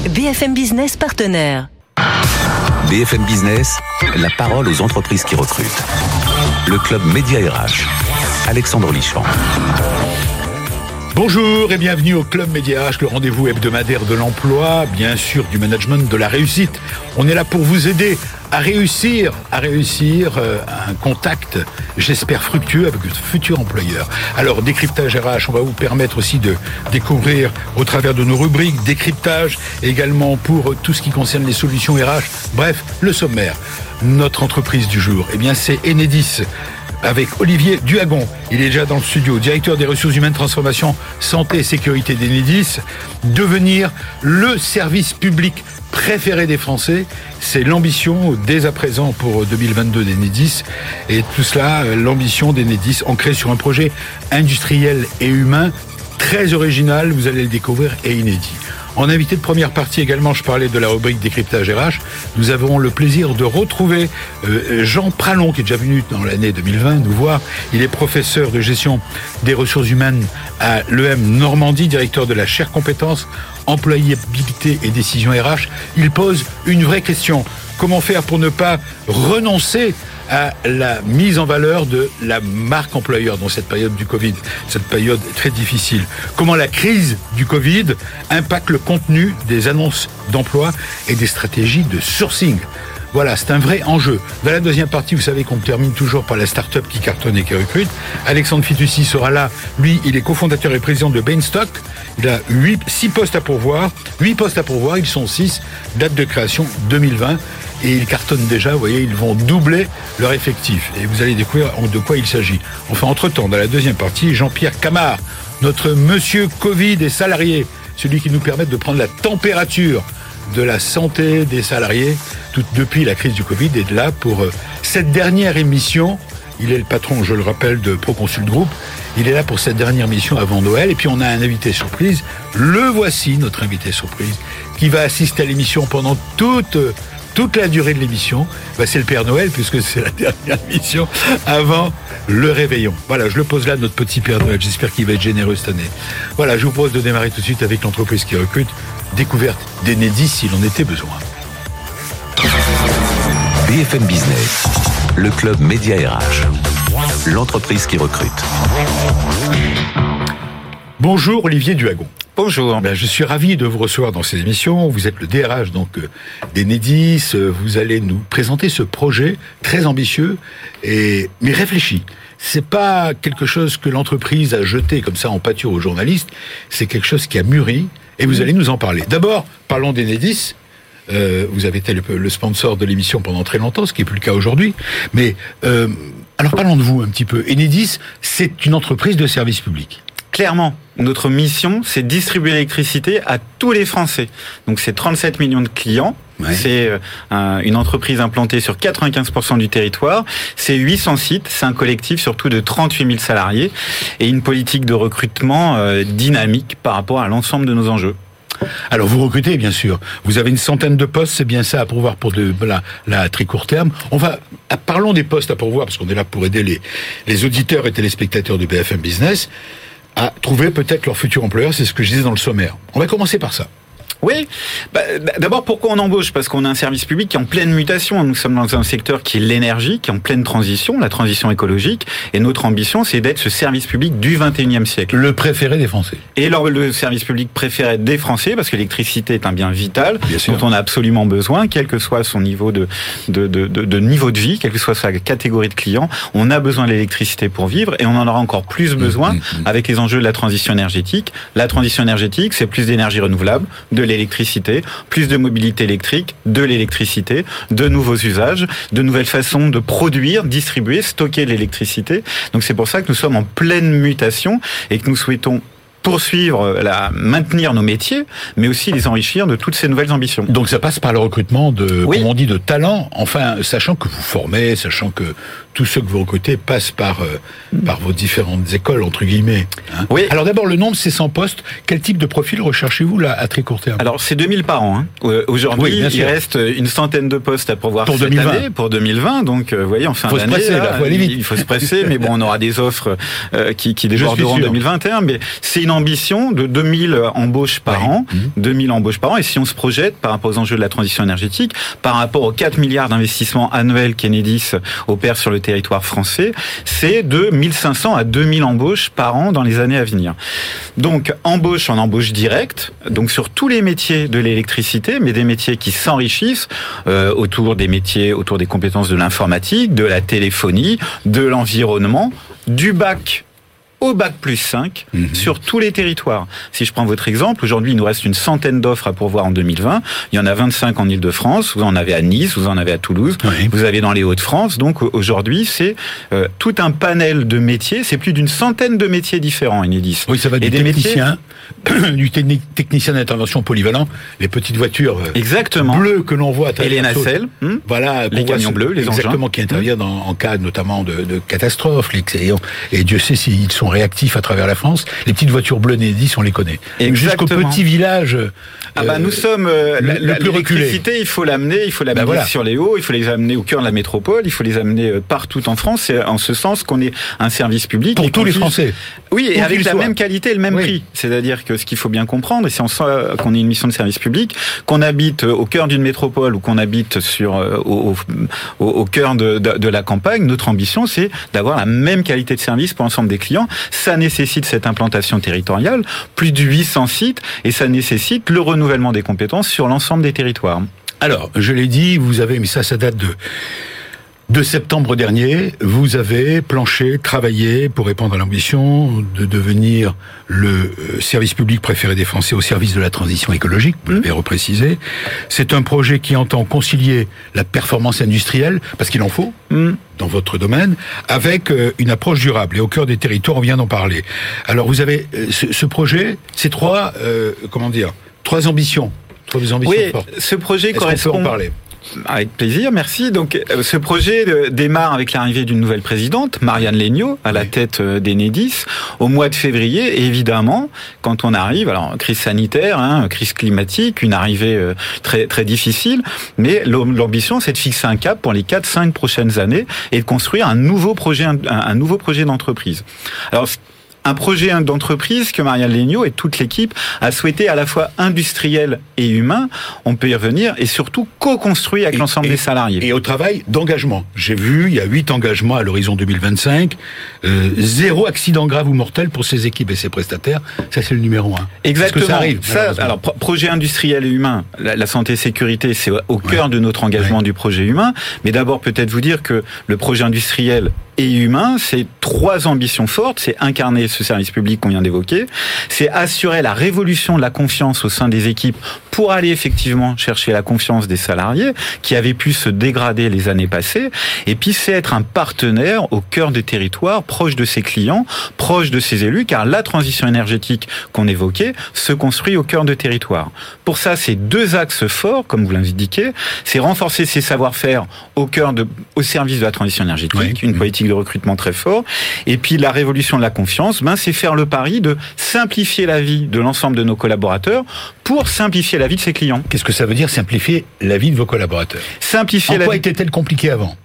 BFM Business partenaire. BFM Business, la parole aux entreprises qui recrutent. Le club Média RH. Alexandre Lichamp. Bonjour et bienvenue au Club Média H, le rendez-vous hebdomadaire de l'emploi, bien sûr du management, de la réussite. On est là pour vous aider à réussir, à réussir euh, un contact, j'espère fructueux avec votre futur employeur. Alors décryptage RH, on va vous permettre aussi de découvrir au travers de nos rubriques décryptage, également pour tout ce qui concerne les solutions RH. Bref, le sommaire. Notre entreprise du jour, eh bien c'est Enedis avec Olivier Duagon. Il est déjà dans le studio, directeur des ressources humaines, transformation, santé et sécurité d'Enedis. Devenir le service public préféré des Français, c'est l'ambition dès à présent pour 2022 d'Enedis. Et tout cela, l'ambition d'Enedis ancrée sur un projet industriel et humain très original, vous allez le découvrir, et inédit. En invité de première partie également, je parlais de la rubrique décryptage RH. Nous avons le plaisir de retrouver euh, Jean Pralon, qui est déjà venu dans l'année 2020 nous voir. Il est professeur de gestion des ressources humaines à l'EM Normandie, directeur de la chaire compétences, employabilité et décision RH. Il pose une vraie question. Comment faire pour ne pas renoncer à la mise en valeur de la marque employeur dans cette période du Covid, cette période très difficile. Comment la crise du Covid impacte le contenu des annonces d'emploi et des stratégies de sourcing. Voilà, c'est un vrai enjeu. Dans la deuxième partie, vous savez qu'on termine toujours par la start-up qui cartonne et qui recrute. Alexandre Fitoussi sera là. Lui, il est cofondateur et président de Bainstock. Il a 8, 6 postes à pourvoir. 8 postes à pourvoir, ils sont 6. Date de création 2020 et ils cartonnent déjà, vous voyez, ils vont doubler leur effectif. Et vous allez découvrir de quoi il s'agit. Enfin, entre-temps, dans la deuxième partie, Jean-Pierre Camard, notre monsieur Covid et salarié, celui qui nous permet de prendre la température de la santé des salariés tout, depuis la crise du Covid, est là pour euh, cette dernière émission. Il est le patron, je le rappelle, de Proconsult Group. Il est là pour cette dernière mission avant Noël. Et puis on a un invité surprise. Le voici, notre invité surprise, qui va assister à l'émission pendant toute toute la durée de l'émission, bah, c'est le Père Noël, puisque c'est la dernière émission avant le réveillon. Voilà, je le pose là, notre petit Père Noël. J'espère qu'il va être généreux cette année. Voilà, je vous propose de démarrer tout de suite avec l'entreprise qui recrute. Découverte d'Enedis s'il en était besoin. BFM Business, le club Média RH, l'entreprise qui recrute. Bonjour Olivier Duagon. Bonjour. Ben, je suis ravi de vous recevoir dans ces émissions. Vous êtes le DRH donc euh, d'Enedis. Euh, vous allez nous présenter ce projet très ambitieux et mais réfléchi. C'est pas quelque chose que l'entreprise a jeté comme ça en pâture aux journalistes. C'est quelque chose qui a mûri et vous allez nous en parler. D'abord, parlons d'Enedis. Euh, vous avez été le, sponsor de l'émission pendant très longtemps, ce qui est plus le cas aujourd'hui. Mais euh, alors parlons de vous un petit peu. Enedis, c'est une entreprise de service public. Clairement, notre mission, c'est distribuer l'électricité à tous les Français. Donc c'est 37 millions de clients. C'est euh, une entreprise implantée sur 95% du territoire. C'est 800 sites. C'est un collectif surtout de 38 000 salariés et une politique de recrutement euh, dynamique par rapport à l'ensemble de nos enjeux. Alors vous recrutez bien sûr. Vous avez une centaine de postes, c'est bien ça à pourvoir pour de la, la très court terme. On va parlons des postes à pourvoir parce qu'on est là pour aider les, les auditeurs et téléspectateurs du BFM Business à trouver peut-être leur futur employeur. C'est ce que je disais dans le sommaire. On va commencer par ça. Oui. Bah, d'abord, pourquoi on embauche? Parce qu'on a un service public qui est en pleine mutation. Nous sommes dans un secteur qui est l'énergie, qui est en pleine transition, la transition écologique. Et notre ambition, c'est d'être ce service public du 21e siècle. Le préféré des Français. Et alors, le service public préféré des Français, parce que l'électricité est un bien vital dont on a absolument besoin, quel que soit son niveau de, de, de, de, niveau de vie, quelle que soit sa catégorie de clients. On a besoin de l'électricité pour vivre et on en aura encore plus besoin mmh, mmh, mmh. avec les enjeux de la transition énergétique. La transition énergétique, c'est plus d'énergie renouvelable, de l'électricité, plus de mobilité électrique, de l'électricité, de nouveaux usages, de nouvelles façons de produire, distribuer, stocker l'électricité. Donc c'est pour ça que nous sommes en pleine mutation et que nous souhaitons poursuivre, la, maintenir nos métiers, mais aussi les enrichir de toutes ces nouvelles ambitions. Donc ça passe par le recrutement de, comme on dit, de talents, enfin, sachant que vous formez, sachant que tous ceux que vous recrutez passent par, euh, par vos différentes écoles, entre guillemets. Hein. Oui. Alors d'abord, le nombre, c'est 100 postes. Quel type de profil recherchez-vous là à très court terme? Alors c'est 2000 par an. Hein. Euh, aujourd'hui, il reste une centaine de postes à pourvoir pour cette 2020. année, pour 2020. Donc, euh, vous voyez, en fin d'année, il faut se presser. mais bon, on aura des offres qui, qui déborderont en 2021. Mais c'est une ambition de 2000 embauches par an, 2000 mmh. embauches par an. Et si on se projette par rapport aux enjeux de la transition énergétique, par rapport aux 4 milliards d'investissements annuels qu'Enedis opère sur le territoire français, c'est de 1500 à 2000 embauches par an dans les années à venir. Donc, embauche en embauche directe, donc sur tous les métiers de l'électricité, mais des métiers qui s'enrichissent euh, autour des métiers, autour des compétences de l'informatique, de la téléphonie, de l'environnement, du bac au bac plus 5 mhm. sur tous les territoires. Si je prends votre exemple, aujourd'hui, il nous reste une centaine d'offres à pourvoir en 2020. Il y en a 25 en Ile-de-France, vous en avez à Nice, vous en avez à Toulouse, vous avez dans les Hauts-de-France. Donc aujourd'hui, c'est euh, tout un panel de métiers. C'est plus d'une centaine de métiers différents, Enedis. Oui, ça va du des technicien, du technicien d'intervention polyvalent, les petites voitures euh, Exactement. bleues que l'on voit à Et les nacelles. Hmm voilà. Les camions bleus, les Exactement, qui interviennent en, cas notamment de, de catastrophes. Et Dieu sait s'ils sont réactifs à travers la France. Les petites voitures bleues Nédis, on les connaît. Jusqu'au petit village. Ah bah nous euh, sommes euh, la, plus l'électricité, il faut l'amener, il faut l'amener bah sur les hauts, il faut les amener au cœur de la métropole, il faut les amener euh, partout en France. C'est en ce sens qu'on est un service public pour tous les Français. Oui, et avec la même qualité et le même prix. C'est-à-dire que ce qu'il faut bien comprendre, et si on sent qu'on est une mission de service public, qu'on habite au cœur d'une métropole ou qu'on habite sur au, au, au cœur de, de, de la campagne, notre ambition c'est d'avoir la même qualité de service pour l'ensemble des clients ça nécessite cette implantation territoriale, plus de 800 sites, et ça nécessite le renouvellement des compétences sur l'ensemble des territoires. Alors, je l'ai dit, vous avez, mais ça, ça date de de septembre dernier, vous avez planché, travaillé pour répondre à l'ambition de devenir le euh, service public préféré des Français au service de la transition écologique, vous l'avez reprécisé. C'est un projet qui entend concilier la performance industrielle, parce qu'il en faut, mm. dans votre domaine, avec euh, une approche durable. Et au cœur des territoires, on vient d'en parler. Alors vous avez euh, ce, projet, ces trois, comment dire, trois ambitions. Trois ambitions oui, ce projet correspond. en parler? Avec plaisir, merci. Donc, euh, ce projet euh, démarre avec l'arrivée d'une nouvelle présidente, Marianne Legnaud, à la tête euh, d'Enedis, au mois de février. Et évidemment, quand on arrive, alors crise sanitaire, hein, crise climatique, une arrivée très très difficile, mais l'ambition, c'est de fixer un cap pour les 4-5 prochaines années et de construire un nouveau projet, un, un nouveau projet d'entreprise. Alors, un projet d'entreprise que Marianne Legnaud et toute l'équipe a souhaité à la fois industriel et humain, on peut y revenir, et surtout co-construit avec l'ensemble des salariés. Et au travail d'engagement. J'ai vu, il y a huit engagements à l'horizon 2025, euh, zéro accident grave ou mortel pour ces équipes et ces prestataires. Ça, c'est le numéro un. Exactement. ça arrive. alors, projet industriel et humain, la, santé et sécurité, c'est au cœur de notre engagement du projet humain. Mais d'abord, peut-être vous dire que le projet industriel et humain, c'est trois ambitions fortes. C'est incarner ce service public qu'on vient d'évoquer, c'est assurer la révolution de la confiance au sein des équipes pour aller effectivement chercher la confiance des salariés qui avaient pu se dégrader les années passées. Et puis c'est être un partenaire au cœur des territoires, proche de ses clients, proche de ses élus, car la transition énergétique qu'on évoquait se construit au cœur de territoires. Pour ça, c'est deux axes forts, comme vous l'indiquez. C'est renforcer ses savoir-faire au cœur de, au service de la transition énergétique, une politique de recrutement très fort. Et puis la révolution de la confiance, ben, c'est faire le pari de simplifier la vie de l'ensemble de nos collaborateurs pour simplifier la vie de ses clients. Qu'est-ce que ça veut dire simplifier la vie de vos collaborateurs? Simplifier en la quoi était-elle compliquée avant?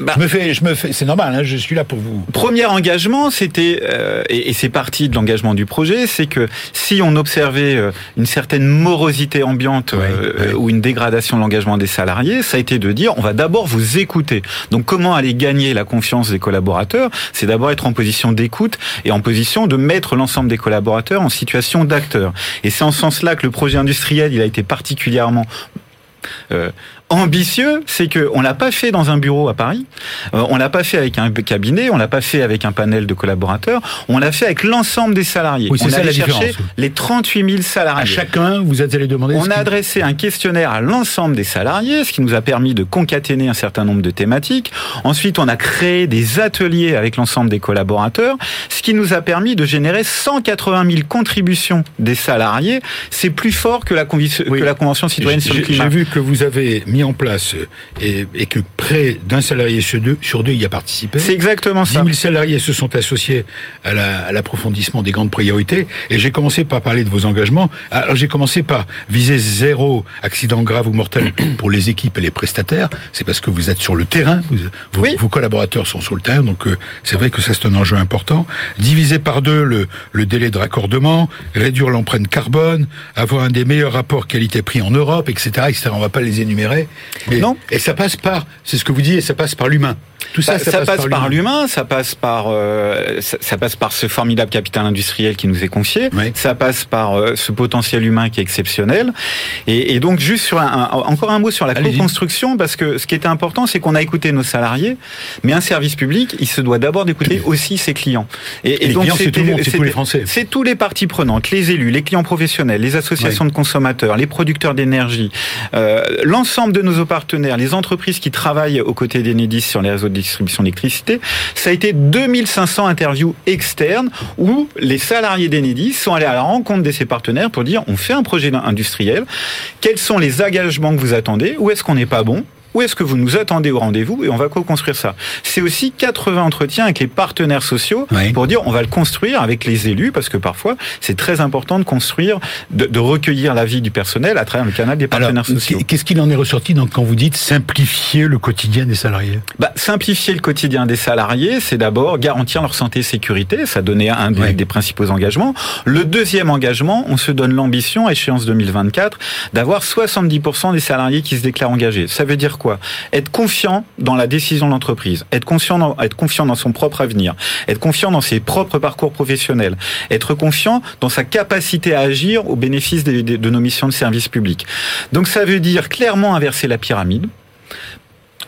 Bah. je me fais, je me fais, c'est normal. Hein, je suis là pour vous. Premier engagement, c'était euh, et, c'est parti de l'engagement du projet, c'est que si on observait euh, une certaine morosité ambiante euh, ou une dégradation de l'engagement des salariés, ça a été de dire on va d'abord vous écouter. Donc comment aller gagner la confiance des collaborateurs? C'est d'abord être en position d'écoute et en position de mettre l'ensemble des collaborateurs en situation d'acteur. Et c'est en ce sens-là que le projet industriel, il a été particulièrement ambitieux, c'est que on l'a pas fait dans un bureau à Paris, euh, on l'a pas fait avec un cabinet, on l'a pas fait avec un panel de collaborateurs, on l'a fait avec l'ensemble des salariés. Oui, c'est on ça a la différence. les 38 000 salariés. À chacun, vous êtes allé demander. On a adressé un questionnaire à l'ensemble des salariés, ce qui nous a permis de concaténer un certain nombre de thématiques. Ensuite, on a créé des ateliers avec l'ensemble des collaborateurs, ce qui nous a permis de générer 180 000 contributions des salariés. C'est plus fort que la, Oui. que la Convention citoyenne sur le climat. j'ai vu que vous avez mis en place euh, et, et que près d'un salarié sur deux, sur deux y a participé. C'est exactement 10 ça. 000 salariés se sont associés à la- à l'approfondissement des grandes priorités. Et j'ai commencé par parler de vos engagements. Alors j'ai commencé par viser zéro accident grave ou mortel pour les équipes et les prestataires. C'est parce que vous êtes sur le terrain. Vous- Oui. vos collaborateurs sont sur le terrain. Donc euh, c'est vrai que ça c'est un enjeu important. Diviser par deux le, le délai de raccordement, réduire l'empreinte carbone, avoir un des meilleurs rapports qualité-prix en Europe, etc., etc. On va pas les énumérer. Mais- Non. Et ça passe par, c'est ce que vous dites, ça passe par l'humain. Tout ça, Bah, ça, passe, par l'humain, ça passe par euh, ça, ça passe par ce formidable capital industriel qui nous est confié, Oui. ça passe par euh, ce potentiel humain qui est exceptionnel. Et, et donc juste sur un, un- encore un mot sur la co-construction parce que ce qui était important, c'est qu'on a écouté nos salariés, mais un service public, il se doit d'abord d'écouter aussi ses clients. Et les clients, c'est c'était- tout le monde, c'est tous les Français. C'est tous les parties prenantes, les élus, les clients professionnels, les associations de consommateurs, les producteurs d'énergie, euh, l'ensemble de nos partenaires, les entreprises qui travaillent aux côtés d'Enedis sur les réseaux distribution d'électricité. Ça a été 2500 interviews externes où les salariés d'Enedis sont allés à la rencontre de ces partenaires pour dire on fait un projet industriel, quels sont les engagements que vous attendez, où est-ce qu'on n'est pas bon? Où est-ce que vous nous attendez au rendez-vous et on va co-construire ça C'est aussi 80 entretiens avec les partenaires sociaux Oui. pour dire on va le construire avec les élus parce que parfois c'est très important de construire, de, de recueillir l'avis du personnel à travers le canal des Alors, partenaires sociaux. qu'est-ce qu'il en est ressorti donc quand vous dites simplifier le quotidien des salariés? Bah, simplifier le quotidien des salariés, c'est d'abord garantir leur santé et sécurité. Ça donnait un des, des principaux engagements. Le deuxième engagement, on se donne l'ambition, à échéance 2024, d'avoir 70% des salariés qui se déclarent engagés. Ça veut dire quoi Être confiant dans la décision de l'entreprise, être confiant, dans, être confiant dans son propre avenir, être confiant dans ses propres parcours professionnels, être confiant dans sa capacité à agir au bénéfice des- des- de nos missions de service public. Donc ça veut dire clairement inverser la pyramide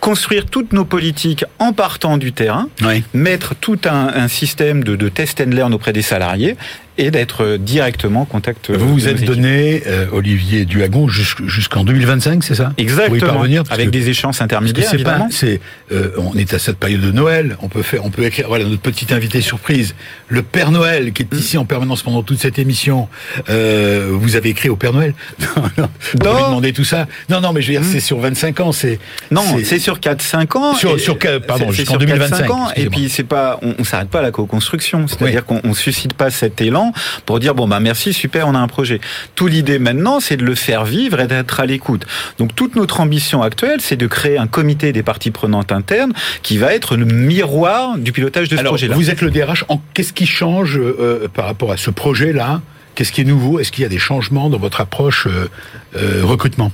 construire toutes nos politiques en partant du terrain, Oui. mettre tout un, un système de, de test and learn auprès des salariés et d'être directement en contact. Vous de vous nos êtes donné, euh, Olivier Duhagon, jusqu'- jusqu'en 2025, c'est ça? Pour y Exactement, parvenir, avec que- des échéances intermédiaires, c'est pas, c'est, euh, on est à cette période de Noël. On peut faire, on peut écrire. Voilà notre petite invité surprise, le Père Noël, qui est ici en permanence pendant toute cette émission. Euh, vous avez écrit au Père Noël? Non, non. Pour Non. lui demander tout ça? Non, non, mais je veux dire, c'est sur 25 ans. C'est Non, c'est sur 4-5 ans. Sur- et- sur pardon, jusqu'en sur 2025, 4-5 ans. Et puis c'est pas, on, on s'arrête pas à la co-construction. C'est-à-dire qu'on on suscite pas cet élan pour dire bon bah merci super, on a un projet. Tout l'idée maintenant, c'est de le faire vivre et d'être à l'écoute. Donc toute notre ambition actuelle, c'est de créer un comité des parties prenantes internes qui va être le miroir du pilotage de ce projet-là. vous êtes le DRH. En, qu'est-ce qui change euh, par rapport à ce projet-là? Qu'est-ce qui est nouveau? Est-ce qu'il y a des changements dans votre approche euh, euh, recrutement?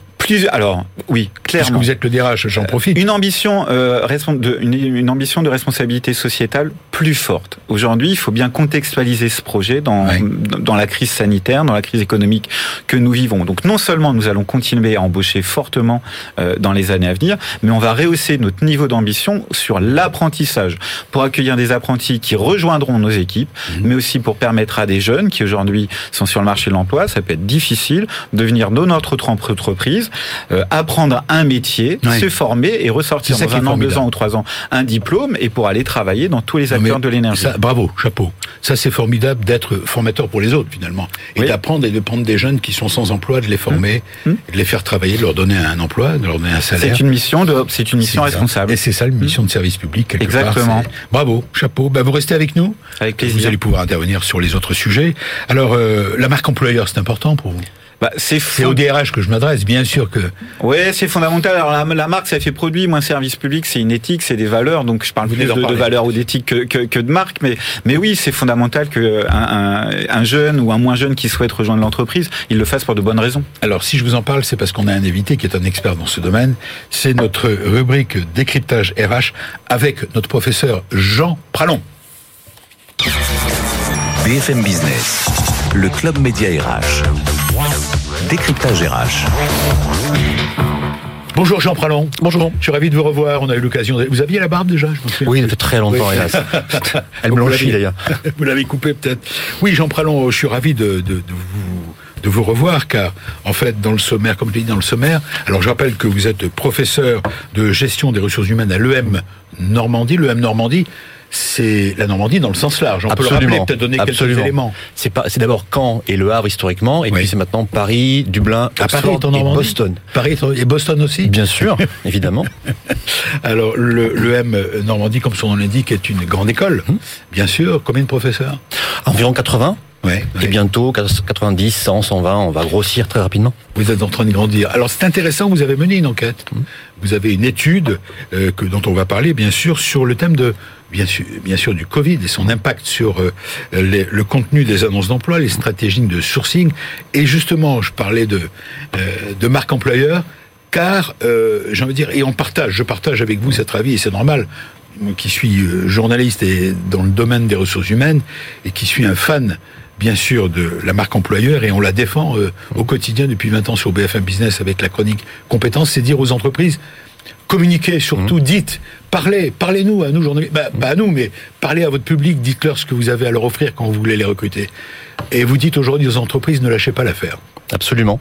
Alors oui, Puisque clairement. vous êtes le DRH, j'en profite. Une ambition, euh, de, une, une ambition de responsabilité sociétale plus forte. Aujourd'hui, il faut bien contextualiser ce projet dans, dans la crise sanitaire, dans la crise économique que nous vivons. Donc non seulement nous allons continuer à embaucher fortement euh, dans les années à venir, mais on va rehausser notre niveau d'ambition sur l'apprentissage pour accueillir des apprentis qui rejoindront nos équipes, Mhm. mais aussi pour permettre à des jeunes qui aujourd'hui sont sur le marché de l'emploi, ça peut être difficile, de venir dans notre entreprise, euh, apprendre un métier, se former et ressortir dans un an, deux ans ou trois ans un diplôme et pour aller travailler dans tous les acteurs de l'énergie. bravo, chapeau. Ça, c'est formidable d'être formateur pour les autres, finalement. Et Oui. d'apprendre et de prendre des jeunes qui sont sans emploi, de les former, Hum. et de les faire travailler, de leur donner un emploi, de leur donner un salaire. C'est une mission de, c'est une mission C'est ça. responsable. Et c'est ça, une mission de service public, quelque Exactement. part. Bravo, chapeau. Bah, vous restez avec nous. Avec Vous plaisir. allez pouvoir intervenir sur les autres sujets. Alors, euh, la marque employeur, c'est important pour vous? Bah, c'est au DRH que je m'adresse, bien sûr que... Ouais, c'est fondamental. Alors la, la marque, ça fait produit, moins service public, c'est une éthique, c'est des valeurs. Donc je parle Vous plus de, valeurs ou d'éthique que, que, que de marque, mais mais oui, c'est fondamental que un, un, un jeune ou un moins jeune qui souhaite rejoindre l'entreprise, il le fasse pour de bonnes raisons. Alors, si je vous en parle, c'est parce qu'on a un invité qui est un expert dans ce domaine. C'est notre rubrique décryptage RH avec notre professeur Jean Pralon. BFM Business, le club média RH. Décryptage RH. Bonjour Jean Pralon. Bonjour. Je suis ravi de vous revoir. On a eu l'occasion. Vous aviez la barbe déjà Oui, ça fait très longtemps, hélas. Elle blanchit d'ailleurs. Vous l'avez coupée peut-être. Oui, Jean Pralon, je suis ravi de, de, de vous de vous revoir, car en fait, dans le sommaire, comme je l'ai dit dans le sommaire, alors je rappelle que vous êtes professeur de gestion des ressources humaines à l'EM Normandie. L'EM Normandie, c'est la Normandie dans le sens large. On peut le rappeler, peut-être donner quelques éléments. C'est pas, c'est d'abord Caen et Le Havre historiquement, et puis c'est maintenant Paris, Dublin, à Paris, et Boston. Paris et Boston aussi. Bien sûr, évidemment. Alors le, le M Normandie, comme son nom l'indique, est une grande école, hum. bien sûr. Combien de professeurs Environ 80. Ouais, Et bientôt, 90, 100, 120, on va grossir très rapidement. Vous êtes en train de grandir. Alors c'est intéressant, vous avez mené une enquête. Hum. Vous avez une étude euh, que, dont on va parler, bien sûr, sur le thème de bien sûr, bien sûr du Covid et son impact sur euh, le contenu des annonces d'emploi, les stratégies de sourcing. Et justement, je parlais de, euh, de marque employeur, car, euh, j'ai envie de dire, et on partage, je partage avec vous cet avis, et c'est normal, moi qui suis euh, journaliste et dans le domaine des ressources humaines, et qui suis un fan bien sûr de la marque employeur et on la défend au quotidien depuis 20 ans sur BFM Business avec la chronique compétences, c'est dire aux entreprises communiquez surtout, mmh. dites, parlez, parlez-nous à nous journalistes, bah, à nous, mais parlez à votre public, dites-leur ce que vous avez à leur offrir quand vous voulez les recruter. Et vous dites aujourd'hui aux entreprises, ne lâchez pas l'affaire. Absolument.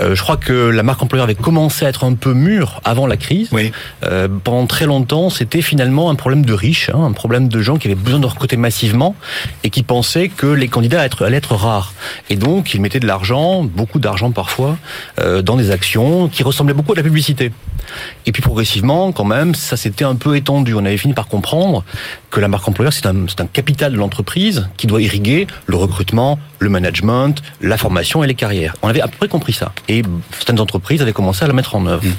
Euh, je crois que la marque employeur avait commencé à être un peu mûre avant la crise. Oui. Euh, pendant très longtemps, c'était finalement un problème de riches, hein, un problème de gens qui avaient besoin de recruter massivement et qui pensaient que les candidats allaient être, allaient être rares. Et donc, ils mettaient de l'argent, beaucoup d'argent parfois, euh, dans des actions qui ressemblaient beaucoup à la publicité. Et puis progressivement, quand même, ça s'était un peu étendu. On avait fini par comprendre que la marque employeur, c'est un, un capital de l'entreprise qui doit irriguer le recrutement, le management, la formation et les carrières. On avait à peu près compris ça. Et certaines entreprises avaient commencé à la mettre en œuvre. Mmh.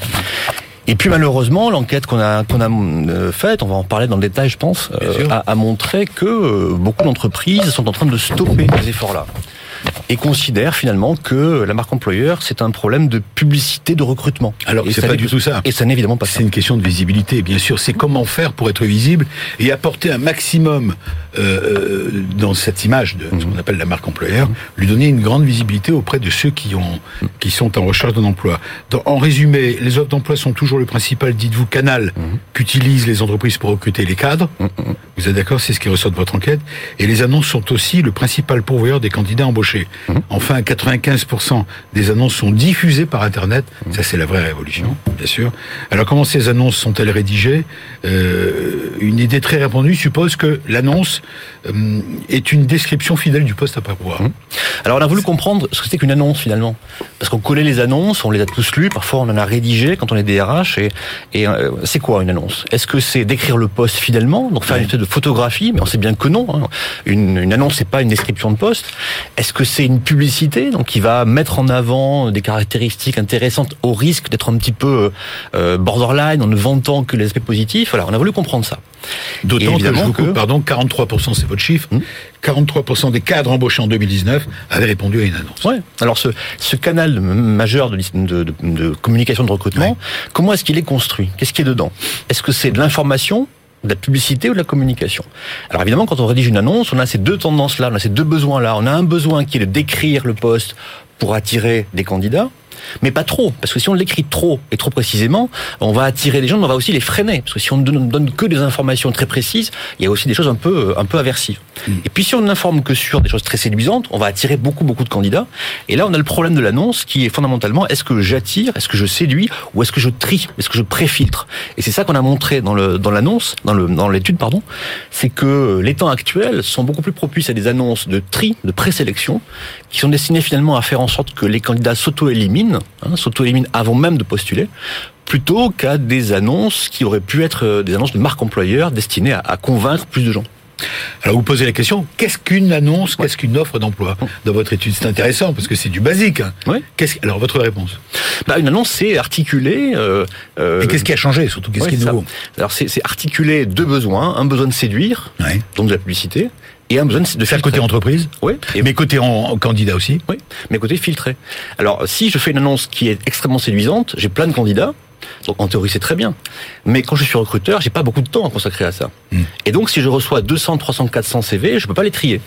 Et puis malheureusement, l'enquête qu'on a qu'on a euh, faite, on va en parler dans le détail, je pense, euh, a, a, montré que euh, beaucoup d'entreprises sont en train de stopper ces efforts-là et considère finalement que la marque employeur, c'est un problème de publicité de recrutement. Alors c'est pas du tout ça. Et ça n'est évidemment pas C'est une question de visibilité, bien sûr. C'est comment faire pour être visible et apporter un maximum euh, euh dans cette image de ce qu'on mhm. appelle la marque employeur, lui donner une grande visibilité auprès de ceux qui ont qui sont en recherche d'un emploi. en résumé, les offres d'emploi sont toujours le principal, dites-vous, canal mhm. qu'utilisent les entreprises pour recruter les cadres. Mhm. Vous êtes d'accord C'est ce qui ressort de votre enquête. Et les annonces sont aussi le principal pourvoyeur des candidats embauchés. Enfin, 95% des annonces sont diffusées par Internet. Mhm. Ça, c'est la vraie révolution, bien sûr. Alors, comment ces annonces sont-elles rédigées? Euh, Une idée très répandue suppose que l'annonce euh, est une description fidèle du poste à pourvoir. Mhm. Alors, on a voulu comprendre ce que c'était qu'une annonce, finalement. Parce qu'on collait les annonces, on les a tous lues, parfois on en a rédigé quand on est DRH. Et, et euh, c'est quoi une annonce? Est-ce que c'est décrire le poste fidèlement, donc faire une espèce de photographie Mais on sait bien que non. Hein. Une, une annonce, c'est pas une description de poste. Est-ce que c'est une publicité, donc qui va mettre en avant des caractéristiques intéressantes au risque d'être un petit peu euh, borderline en ne vantant que les aspects positifs. Voilà, on a voulu comprendre ça. D'autant que, je vous coupe, pardon, 43%, c'est votre chiffre, 43% hmm. des cadres embauchés en 2019 avaient répondu à une annonce. Ouais. Alors ce, ce canal majeur de, de, de, communication de recrutement, comment est-ce qu'il est construit? Qu'est-ce qui est dedans? Est-ce que c'est de l'information de la publicité ou de la communication. Alors évidemment, quand on rédige une annonce, on a ces deux tendances-là, on a ces deux besoins-là. On a un besoin qui est de décrire le poste pour attirer des candidats, mais pas trop, parce que si on l'écrit trop et trop précisément, on va attirer les gens, mais on va aussi les freiner, parce que si on ne donne que des informations très précises, il y a aussi des choses un peu, un peu aversives. Mm. Et puis si on n'informe que sur des choses très séduisantes, on va attirer beaucoup, beaucoup de candidats. Et là, on a le problème de l'annonce qui est fondamentalement, est-ce que j'attire, est-ce que je séduis, ou est-ce que je trie, est-ce que je préfiltre? Et c'est ça qu'on a montré dans le dans l'annonce, dans le dans l'étude, pardon, c'est que les temps actuels sont beaucoup plus propices à des annonces de tri, de présélection, qui sont destinées finalement à faire en sorte que les candidats s'auto-éliminent, hein, s'auto-éliminent avant même de postuler, plutôt qu'à des annonces qui auraient pu être euh, des annonces de marque employeur destinées à, convaincre plus de gens. Alors vous posez la question, qu'est-ce qu'une annonce, qu'est-ce qu'une offre d'emploi Dans votre étude, c'est intéressant parce que c'est du basique. Hein. Oui. alors votre réponse? Bah, Une annonce, c'est articuler... Euh, euh, Et qu'est-ce qui a changé surtout Qu'est-ce qui est nouveau? Alors c'est articuler deux besoins. Un besoin de séduire, donc de la publicité, et un besoin de faire côté entreprise. Oui. Et mes côtés en, candidat aussi. Oui. Mes côtés filtrés. Alors, si je fais une annonce qui est extrêmement séduisante, j'ai plein de candidats. Donc en théorie c'est très bien. Mais quand je suis recruteur, j'ai pas beaucoup de temps à consacrer à ça. Hmm. Et donc si je reçois 200, 300, 400 CV, je peux pas les trier.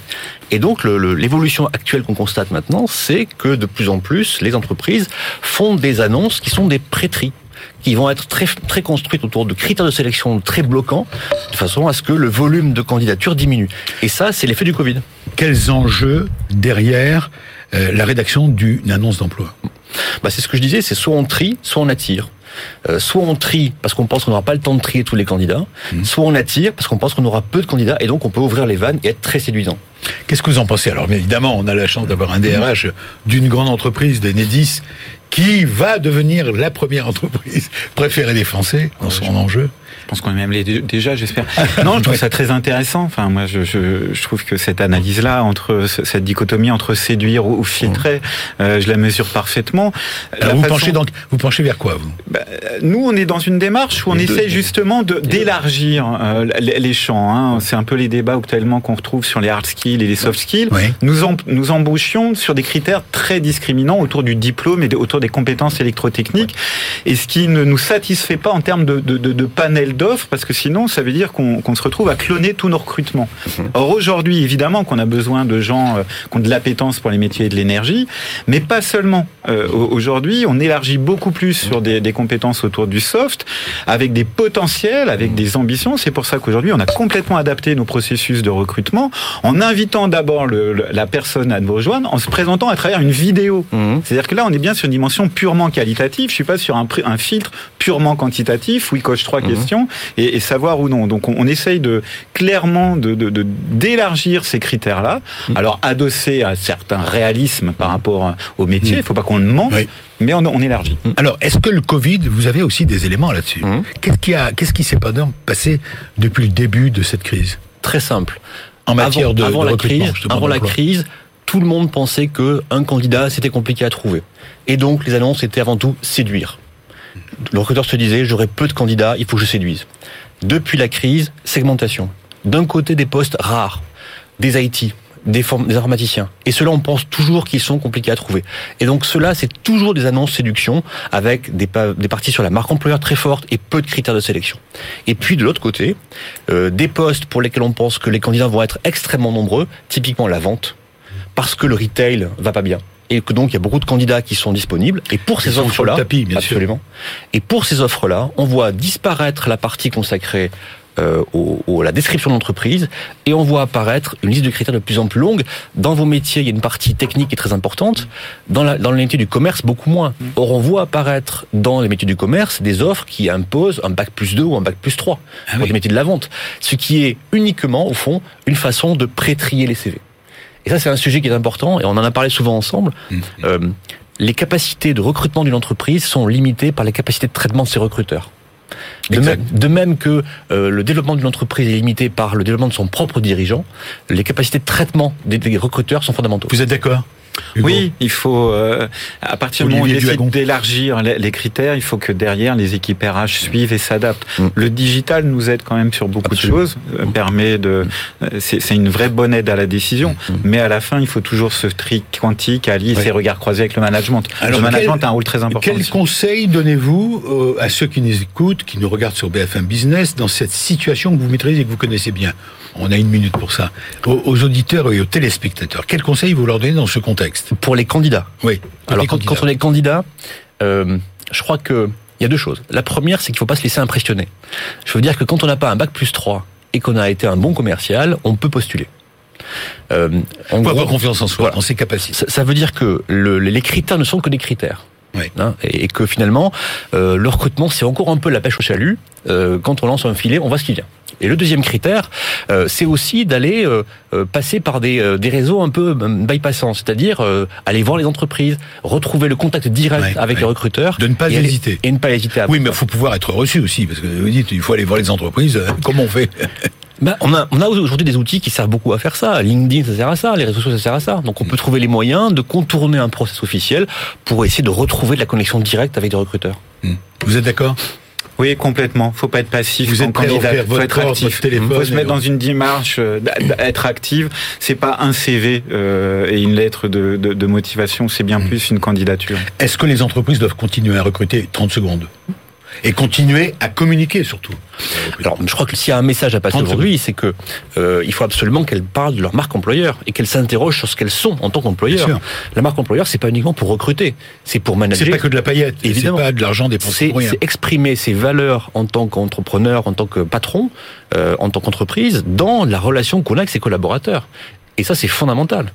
Et donc l'évolution actuelle qu'on constate maintenant, c'est que de plus en plus les entreprises font des annonces qui sont des prêteries. Qui vont être très, très construites autour de critères de sélection très bloquants, de façon à ce que le volume de candidatures diminue. Et ça, c'est l'effet du Covid. Quels enjeux derrière euh, la rédaction d'une annonce d'emploi? Bah, C'est ce que je disais, c'est soit on trie, soit on attire. Euh, soit on trie parce qu'on pense qu'on n'aura pas le temps de trier tous les candidats, mmh. soit on attire parce qu'on pense qu'on aura peu de candidats et donc on peut ouvrir les vannes et être très séduisant. Qu'est-ce que vous en pensez? Alors, évidemment, on a la chance d'avoir un DRH d'une grande entreprise, d'Enedis, qui va devenir la première entreprise préférée des Français dans son enjeu. Je pense qu'on est même les déjà, j'espère. Non, je trouve ça très intéressant. Enfin, moi, je, je, je trouve que cette analyse-là, entre cette dichotomie entre séduire ou filtrer, euh, je la mesure parfaitement. Alors, vous penchez donc, vous penchez vers quoi vous? Bah, Nous, on est dans une démarche où on essaie justement de d'élargir euh, les, champs. Hein. C'est un peu les débats actuellement qu'on retrouve sur les hard skills et les soft skills. Nous en, nous embauchions sur des critères très discriminants autour du diplôme et autour des compétences électrotechniques, et ce qui ne nous satisfait pas en termes de, de, de, de panel d'offres, parce que sinon, ça veut dire qu'on se retrouve à cloner tous nos recrutements. Mhm. Or, aujourd'hui, évidemment qu'on a besoin de gens euh, qui ont de l'appétence pour les métiers et de l'énergie, mais pas seulement. Euh, aujourd'hui, on élargit beaucoup plus sur des, des, compétences autour du soft, avec des potentiels, avec des ambitions. C'est pour ça qu'aujourd'hui, on a complètement adapté nos processus de recrutement en invitant d'abord la personne à nous rejoindre, en se présentant à travers une vidéo. Mhm. C'est-à-dire que là, on est bien sur une dimension purement qualitative. Je suis pas sur un, un filtre purement quantitatif où il coche trois mhm. questions et, et, savoir ou non. Donc on, on essaye de clairement de d'élargir de, ces critères-là. Mhm. Alors adossé à certains réalismes par rapport au métier. Il faut pas qu'on le mente. Mais on, on, élargit. Alors, est-ce que le Covid, vous avez aussi des éléments là-dessus Qu'est-ce qui a, qu'est-ce qui s'est passé depuis le début de cette crise Très simple. En matière avant, de, avant de la crise, avant la crise, tout le monde pensait que un candidat c'était compliqué à trouver. Et donc les annonces étaient avant tout séduire. Le recruteur se disait j'aurai peu de candidats, il faut que je séduise. Depuis la crise, segmentation. D'un côté des postes rares, des IT, des, informaticiens. Et ceux-là, on pense toujours qu'ils sont compliqués à trouver. Et donc cela, c'est toujours des annonces séduction avec des, parties sur la marque employeur très forte et peu de critères de sélection. Et puis de l'autre côté, euh, des postes pour lesquels on pense que les candidats vont être extrêmement nombreux, typiquement la vente, parce que le retail va pas bien et que donc il y a beaucoup de candidats qui sont disponibles. Et pour ces offres-là, absolument. Sûr. Et pour ces offres-là, on voit disparaître la partie consacrée euh, au, au, à la description de l'entreprise et on voit apparaître une liste de critères de plus en plus longue. Dans vos métiers, il y a une partie technique qui est très importante. Dans, la, dans les métiers du commerce, beaucoup moins. Or, on voit apparaître dans les métiers du commerce des offres qui imposent un bac plus 2 ou un bac plus 3 ah pour oui. les métiers de la vente. Ce qui est uniquement, au fond, une façon de pré-trier les CV. Et ça, c'est un sujet qui est important, et on en a parlé souvent ensemble. Mmh. Euh, les capacités de recrutement d'une entreprise sont limitées par les capacités de traitement de ses recruteurs. De même, de même, que euh, le développement d'une entreprise est limité par le développement de son propre dirigeant, les capacités de traitement des, des recruteurs sont fondamentaux. Vous êtes d'accord? Hugo. Oui, il faut euh, à partir du moment où on essaie d'élargir les, critères, il faut que derrière les équipes RH suivent et s'adaptent. Mm. Le digital nous aide quand même sur beaucoup Absolument. de choses, euh, permet de, euh, c'est une vraie bonne aide à la décision. Mm. Mais à la fin, il faut toujours ce tri quantique, Alice ouais. et regard croisé avec le management. Alors, le management quel, a un rôle très important. Quel aussi. conseil donnez-vous euh, à ceux qui nous écoutent, qui nous regardent sur BFM Business, dans cette situation que vous maîtrisez et que vous connaissez bien? On a une minute pour ça. Aux, aux auditeurs et aux téléspectateurs, quel conseil vous leur donnez dans ce contexte? Pour les candidats. Oui. Alors quand, quand, on est candidat, euh, je crois que il y a deux choses. La première, c'est qu'il ne faut pas se laisser impressionner. Je veux dire que quand on n'a pas un bac plus 3 et qu'on a été un bon commercial, on peut postuler. Euh, en gros, avoir confiance en soi, voilà, en ses capacités. Ça, ça veut dire que le, les critères ne sont que des critères. Oui. Hein, et, et, que finalement, euh, le recrutement, c'est encore un peu la pêche au chalut. Euh, quand on lance un filet, on voit ce qui vient. Et le deuxième critère, euh, c'est aussi d'aller euh, euh, passer par des, des réseaux un peu bypassants, c'est-à-dire aller voir les entreprises, retrouver le contact direct ouais, avec ouais. les recruteurs. De ne pas et hésiter. Aller, et ne pas hésiter à Oui, mais il faut pouvoir être reçu aussi, parce que vous dites, il faut aller voir les entreprises. Comment on fait ben, on a, on a aujourd'hui des outils qui servent beaucoup à faire ça. LinkedIn, ça sert à ça. Les réseaux sociaux, ça sert à ça. Donc, on peut trouver les moyens de contourner un process officiel pour essayer de retrouver de la connexion directe avec des recruteurs. Vous êtes d'accord? Oui, complètement. Faut pas être passif. Vous êtes candidat. Faut être corps, actif. Téléphone, faut se mettre dans une démarche euh, d'être active. C'est pas un CV euh, et une lettre de, de, de motivation. C'est bien mmh. plus une candidature. Est-ce que les entreprises doivent continuer à recruter 30 secondes? Et continuer à communiquer surtout. Alors, je crois que s'il y a un message à passer aujourd'hui, c'est que euh, il faut absolument qu'elles parlent de leur marque employeur et qu'elles s'interrogent sur ce qu'elles sont en tant qu'employeur. La marque employeur, c'est pas uniquement pour recruter, c'est pour manager. C'est pas que de la paillette, évidemment. C'est pas de l'argent dépensé C'est exprimer ses valeurs en tant qu'entrepreneur, en tant que patron, euh, en tant qu'entreprise, dans la relation qu'on a avec ses collaborateurs. Et ça, c'est fondamental.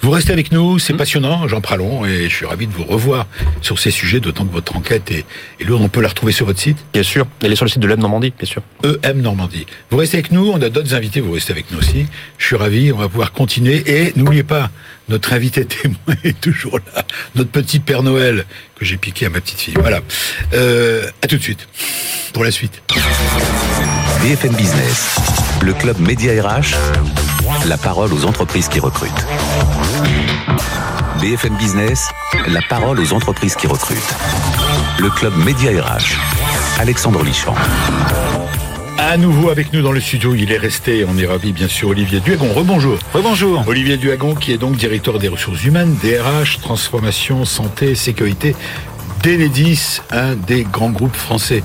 Vous restez avec nous, c'est hmm. passionnant, Jean Pralon, et je suis ravi de vous revoir sur ces sujets, d'autant que votre enquête est, lourde. On peut la retrouver sur votre site Bien sûr, elle est sur le site de l'EM Normandie, bien sûr. EM Normandie. Vous restez avec nous, on a d'autres invités, vous restez avec nous aussi. Je suis ravi, on va pouvoir continuer. Et n'oubliez pas, notre invité témoin est toujours là, notre petit Père Noël que j'ai piqué à ma petite fille. Voilà. Euh, à tout de suite, pour la suite. BFM Business, le club Média RH la parole aux entreprises qui recrutent. BFM Business, la parole aux entreprises qui recrutent. Le club Média RH, Alexandre Lichamp. À nouveau avec nous dans le studio, il est resté, on est ravi bien sûr, Olivier Duagon. Rebonjour. Rebonjour. Olivier Duagon qui est donc directeur des ressources humaines, DRH, transformation, santé, sécurité d'Enedis, un des grands groupes français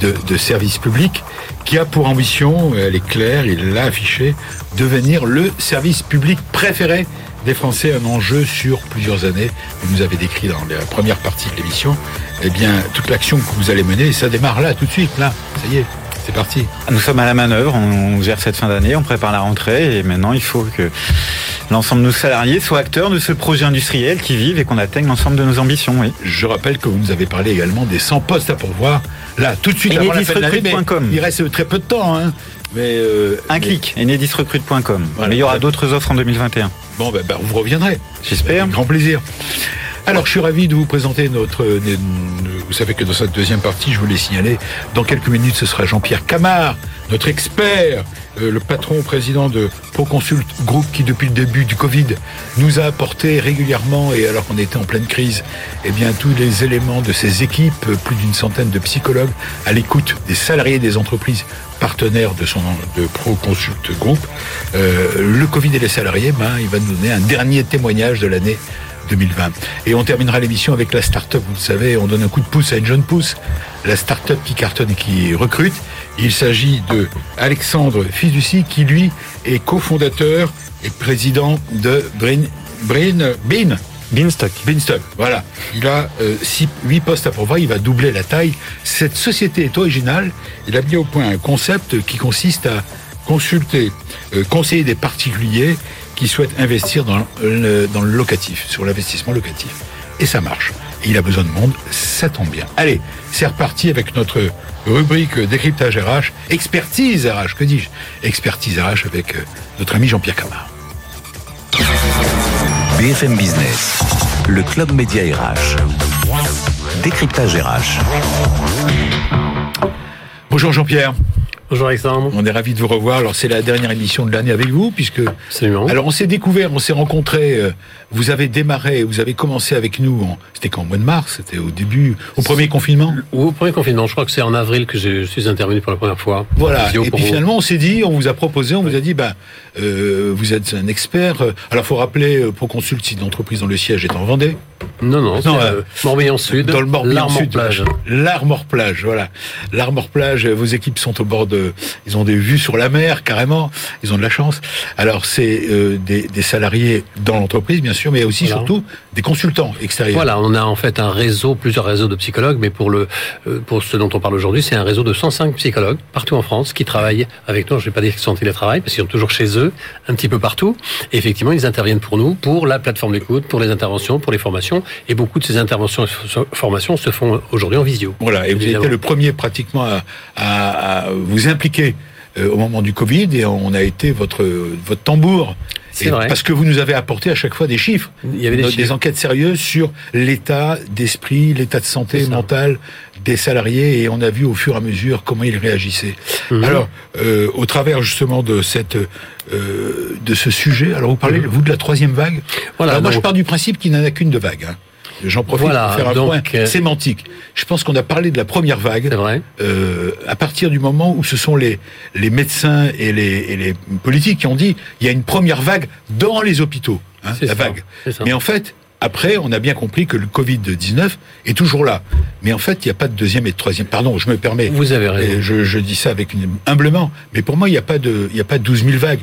de, de services publics, qui a pour ambition, elle est claire, il l'a affiché, devenir le service public préféré des Français, un enjeu sur plusieurs années. Vous nous avez décrit dans la première partie de l'émission, eh bien, toute l'action que vous allez mener, ça démarre là, tout de suite, là, ça y est. C'est parti. Nous sommes à la manœuvre, on gère cette fin d'année, on prépare la rentrée et maintenant il faut que l'ensemble de nos salariés soient acteurs de ce projet industriel qui vive et qu'on atteigne l'ensemble de nos ambitions. Oui. Je rappelle que vous nous avez parlé également des 100 postes à pourvoir. Là, tout de suite, avant la fin de l'année, il reste très peu de temps. Hein. Mais euh, un clic, enedisrecrute.com. mais il y aura d'autres offres en 2021. Bon, ben, ben vous reviendrez. J'espère. Grand plaisir. Alors, je suis ravi de vous présenter notre. Vous savez que dans cette deuxième partie, je voulais signaler, dans quelques minutes, ce sera Jean-Pierre Camard, notre expert, euh, le patron président de Proconsult Group, qui depuis le début du Covid nous a apporté régulièrement, et alors qu'on était en pleine crise, eh bien tous les éléments de ses équipes, plus d'une centaine de psychologues à l'écoute des salariés des entreprises partenaires de son de Proconsult Group. Euh, le Covid et les salariés, ben, il va nous donner un dernier témoignage de l'année 2020. Et on terminera l'émission avec la start-up. Vous le savez, on donne un coup de pouce à une jeune pousse, la start-up qui cartonne et qui recrute. Il s'agit de Alexandre Fiduci, qui lui est cofondateur et président de Brin, Brin, Bin. Beanstalk. Beanstalk, voilà. Il a euh, six, 8 postes à pourvoir, il va doubler la taille. Cette société est originale. Il a mis au point un concept qui consiste à consulter, euh, conseiller des particuliers qui souhaite investir dans le, dans le locatif, sur l'investissement locatif. Et ça marche. Et il a besoin de monde, ça tombe bien. Allez, c'est reparti avec notre rubrique décryptage RH, expertise RH, que dis-je? Expertise RH avec euh, notre ami Jean-Pierre Camard. BFM Business, le club média RH. Décryptage RH. Bonjour Jean-Pierre. Bonjour Alexandre. On est ravi de vous revoir. Alors c'est la dernière émission de l'année avec vous puisque Absolument. Alors on s'est découvert, on s'est rencontrés. Euh, vous avez démarré, vous avez commencé avec nous. C'était qu'en mois de mars, c'était au début, au premier confinement. Au premier confinement, je crois que c'est en avril que je suis intervenu pour la première fois. Voilà. Et puis finalement, on s'est dit, on vous a proposé, on vous a dit, ben, euh, vous êtes un expert. Alors faut rappeler, euh, Proconsult, si l'entreprise dont le siège est en Vendée. Non, non, non euh, Morbihan Sud. Dans le Morbihan Sud. Plage. L'Armor Plage, voilà. L'Armor Plage, vos équipes sont au bord de, ils ont des vues sur la mer, carrément. Ils ont de la chance. Alors c'est euh, des, des, salariés dans l'entreprise, bien sûr, mais aussi surtout des consultants extérieurs. Voilà, on a en fait un réseau, plusieurs réseaux de psychologues, mais pour le, euh, pour ce dont on parle aujourd'hui, c'est un réseau de 105 psychologues partout en France qui travaillent avec nous. Je ne vais pas dire qu'ils sont en télétravail parce qu'ils sont toujours chez eux, un petit peu partout. Et effectivement, ils interviennent pour nous, pour la plateforme d'écoute, pour les interventions, pour les formations. Et beaucoup de ces interventions et formations se font aujourd'hui en visio. Voilà, et vous avez été le premier pratiquement à, à, à vous impliquer euh, au moment du Covid et on a été votre, votre tambour. C'est vrai. Parce que vous nous avez apporté à chaque fois des chiffres. Il y avait des, des enquêtes sérieuses sur l'état d'esprit, l'état de santé mentale des salariés et on a vu au fur et à mesure comment ils réagissaient. Mhm. Alors, euh, au travers justement de cette euh, de ce sujet, alors vous parlez mhm. vous de la troisième vague. Voilà. Alors, moi, je pars du principe qu'il n'en a qu'une de vague. Hein. J'en profite pour faire un point euh, sémantique. Je pense qu'on a parlé de la première vague vrai. Euh, à partir du moment où ce sont les, les médecins et les, et les politiques qui ont dit il y a une première vague dans les hôpitaux, hein, la vague. Mais en fait, après, on a bien compris que le Covid-19 est toujours là. Mais en fait, il n'y a pas de deuxième et de troisième. Pardon, je me permets. Vous avez raison. Je, je, dis ça avec une, humblement. Mais pour moi, il n'y a pas de, il n'y a pas 12 000 vagues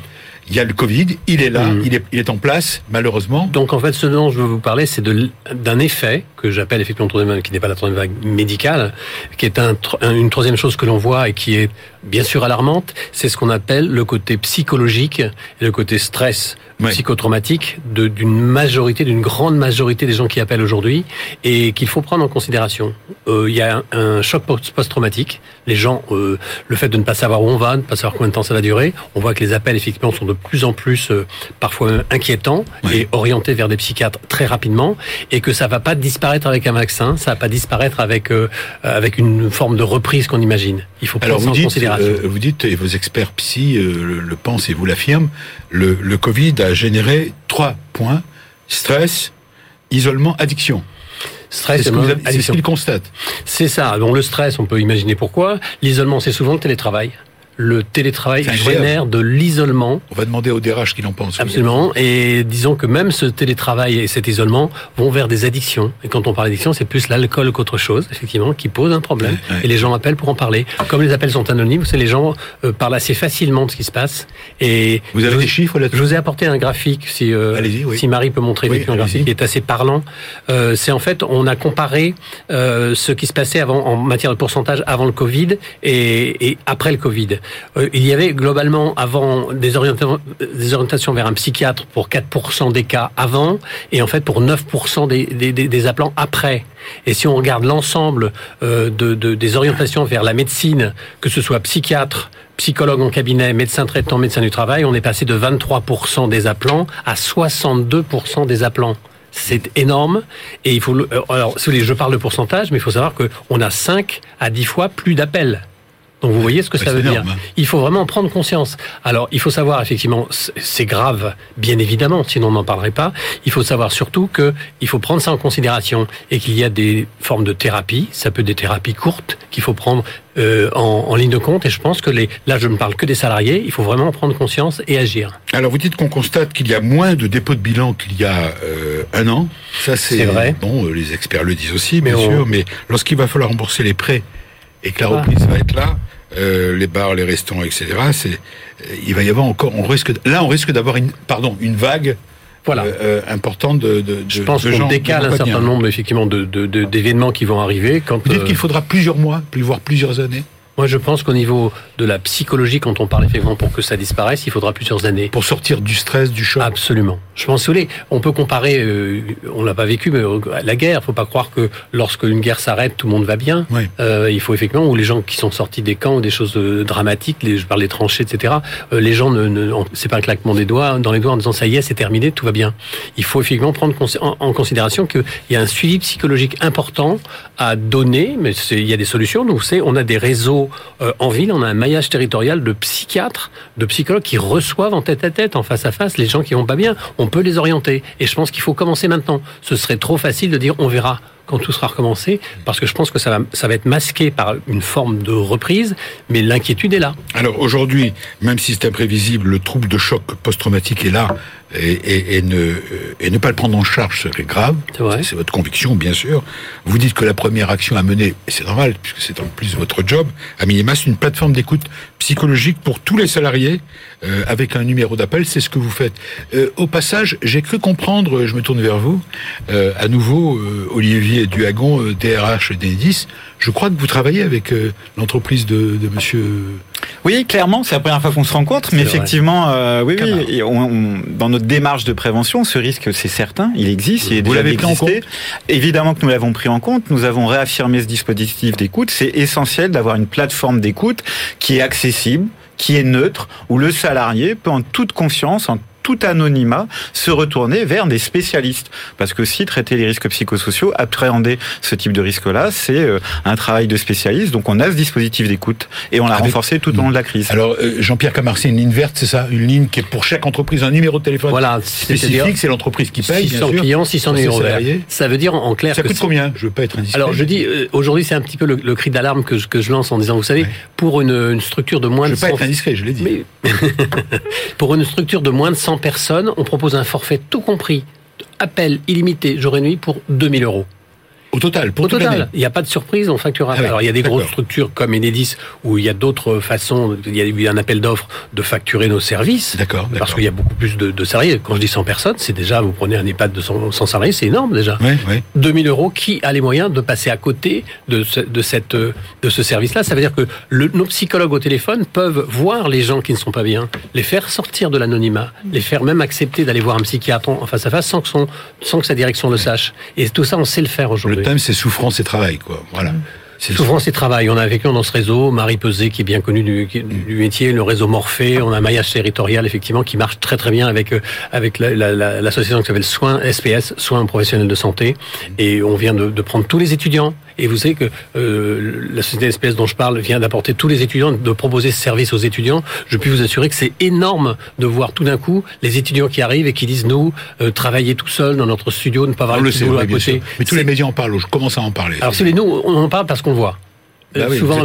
il y a le Covid, il est là, mmh. il, est, il est en place, malheureusement. Donc en fait, ce dont je veux vous parler, c'est d'un effet que j'appelle effectivement troisième vague, qui n'est pas la troisième vague médicale, qui est un, une troisième chose que l'on voit et qui est bien sûr alarmante, c'est ce qu'on appelle le côté psychologique et le côté stress ouais. psychotraumatique d'une majorité, d'une grande majorité des gens qui appellent aujourd'hui et qu'il faut prendre en considération. Euh, il y a un, un choc post-traumatique. Les gens, euh, le fait de ne pas savoir où on va, de ne pas savoir combien de temps ça va durer, on voit que les appels effectivement sont de plus en plus euh, parfois inquiétants et orientés vers des psychiatres très rapidement et que ça va pas disparaître avec un vaccin, ça va pas disparaître avec euh, avec une forme de reprise qu'on imagine. Il faut prendre Alors, ça en dites, Euh, vous dites, et vos experts psy le, le pensent et vous l'affirment, le, le Covid a généré trois points stress, isolement, addiction. Stress, c'est ce ce qu'ils constatent. C'est ça. Le stress, on peut imaginer pourquoi. L'isolement, c'est souvent le télétravail le télétravail génère de l'isolement. On va demander au DRH ce qu'il en pense. Absolument. Et disons que même ce télétravail et cet isolement vont vers des addictions. Et quand on parle d'addiction, c'est plus l'alcool qu'autre chose, effectivement, qui pose un problème. Ouais, ouais. Et les gens appellent pour en parler. Comme les appels sont anonymes, c'est les gens euh, parlent assez facilement de ce qui se passe. Et vous avez je, des chiffres là Je vous ai apporté un graphique, si, euh, oui. si Marie peut montrer oui, un graphique qui est assez parlant. Euh, c'est en fait, on a comparé euh, ce qui se passait avant en matière de pourcentage avant le Covid et, et après le Covid. Euh, il y avait globalement avant des, orienta des orientations vers un psychiatre pour 4% des cas avant et en fait pour 9% des, des, appelants après. Et si on regarde l'ensemble euh, de, de, des orientations vers la médecine, que ce soit psychiatre, psychologue en cabinet, médecin traitant, médecin du travail, on est passé de 23% des appelants à 62% des appelants. C'est énorme et il faut. Alors, vous voulez, je parle de pourcentage, mais il faut savoir qu'on a 5 à 10 fois plus d'appels. Donc vous voyez ce que ouais, ça veut énorme, dire. hein. Il faut vraiment en prendre conscience. Alors il faut savoir effectivement, c'est grave, bien évidemment, sinon on n'en parlerait pas. Il faut savoir surtout que il faut prendre ça en considération et qu'il y a des formes de thérapie. Ça peut être des thérapies courtes qu'il faut prendre euh, en, en, ligne de compte. Et je pense que les, là je ne parle que des salariés. Il faut vraiment en prendre conscience et agir. Alors vous dites qu'on constate qu'il y a moins de dépôts de bilan qu'il y a euh, un an. Ça c'est vrai. Bon, euh, les experts le disent aussi, bien mais sûr. On... Mais lorsqu'il va falloir rembourser les prêts et que la reprise va être là, euh, les bars, les restaurants, etc. C'est, il va y avoir encore, on risque, là, on risque d'avoir une, pardon, une vague. Voilà. Euh, importante de, de, Je pense qu'on décale un certain nombre effectivement de, d'événements qui vont arriver. Quand, Vous dites euh... qu'il faudra plusieurs mois, plus voire plusieurs années. Moi, je pense qu'au niveau de la psychologie, quand on parle effectivement pour que ça disparaisse, il faudra plusieurs années. Pour sortir du stress, du choc. Absolument. Je pense, vous voulez, on peut comparer, euh, on l'a pas vécu, mais euh, la guerre. Faut pas croire que lorsque une guerre s'arrête, tout le monde va bien. Oui. Euh, il faut effectivement, ou les gens qui sont sortis des camps, ou des choses euh, dramatiques, les, je parle des tranchées, etc. Les gens ne, ne c'est pas un claquement des doigts dans les doigts en disant ça y est, c'est terminé, tout va bien. Il faut effectivement prendre en, en considération qu'il y a un suivi psychologique important à donner, mais il y a des solutions. Donc, c'est, on a des réseaux euh, en ville on a un maillage territorial de psychiatres, de psychologues qui reçoivent en tête à tête, en face à face, les gens qui vont pas bien. On peut les orienter. Et je pense qu'il faut commencer maintenant. Ce serait trop facile de dire on verra quand tout sera recommencé, parce que je pense que ça va, ça va être masqué par une forme de reprise, mais l'inquiétude est là. Alors aujourd'hui, même si c'est imprévisible, le trouble de choc post-traumatique est là, et, et, et, ne, et ne pas le prendre en charge serait grave. C'est votre conviction, bien sûr. Vous dites que la première action à mener, et c'est normal, puisque c'est en plus votre job, à minima, c'est une plateforme d'écoute psychologique pour tous les salariés, euh, avec un numéro d'appel, c'est ce que vous faites. Euh, au passage, j'ai cru comprendre, je me tourne vers vous, euh, à nouveau, Olivier Duhagon, DRH d'Enedis, je crois que vous travaillez avec l'entreprise de, de monsieur... Oui, clairement, c'est la première fois qu'on se rencontre, mais effectivement, euh, oui, oui, on, on, dans notre démarche de prévention, ce risque, c'est certain, il existe, il est Vous l'avez pris en compte Évidemment que nous l'avons pris en compte, nous avons réaffirmé ce dispositif d'écoute. C'est essentiel d'avoir une plateforme d'écoute qui est accessible, qui est neutre, où le salarié peut en toute confiance, en tout anonymat, se retourner vers des spécialistes. Parce que si traiter les risques psychosociaux, appréhender ce type de risque-là, c'est un travail de spécialiste. Donc on a ce dispositif d'écoute et on l'a renforcé tout au long de la crise. Alors euh, Jean-Pierre Camar, c'est une ligne verte, c'est ça? Une ligne qui est pour chaque entreprise un numéro de téléphone voilà, spécifique, c'est l'entreprise qui paye. 600 bien sûr, clients, 600 numéros verts. Ça veut dire en clair ça que coûte combien? Je veux pas être indiscret. Alors je dis euh, aujourd'hui c'est un petit peu le, le cri d'alarme que je, que je lance en disant vous savez ouais. pour une, une, structure de moins je de veux pas être indiscret, je l'ai dit. Mais... pour une structure de moins de 100 personnes, on propose un forfait tout compris appel illimité jour et nuit pour 2000 euros. Au total, pour Au total, il n'y a pas de surprise, on facture. Ah oui, Alors il y a des grosses structures comme Enedis où il y a d'autres façons. Il y a eu un appel d'offres de facturer nos services. D'accord, Parce qu'il y a beaucoup plus de, de salariés. Quand je dis 100 personnes, c'est déjà vous prenez un EHPAD de 100, 100 salariés, c'est énorme déjà. Oui, oui. 2000 euros, qui a les moyens de passer à côté de ce, de cette, de ce service-là? Ça veut dire que le- nos psychologues au téléphone peuvent voir les gens qui ne sont pas bien, les faire sortir de l'anonymat, les faire même accepter d'aller voir un psychiatre en en face à face sans que, son, sans que sa direction le sache. Et tout ça, on sait le faire aujourd'hui. Thème, c'est souffrance et travail, quoi. Voilà. C'est Souffrance et travail. On a avec nous dans ce réseau Marie Pesé, qui est bien connue du, qui- du métier, le réseau Morphée. On a un maillage territorial, effectivement, qui marche très très bien avec euh, avec la- la- la- l'association qui s'appelle Soins SPS, Soins professionnels de santé. Et on vient de, de prendre tous les étudiants. Et vous savez que euh, la société SPS dont je parle vient d'apporter tous les étudiants, de proposer ce service aux étudiants. Je puis vous assurer que c'est énorme de voir tout d'un coup les étudiants qui arrivent et qui disent nous euh, travailler tout seul dans notre studio, ne pas avoir le le petit sait, à côté. Mais tous C'est- les médias en parlent, je commence à en parler. alors, voulez, nous, on en parle parce qu'on le voit. Bah Euh, oui, souvent,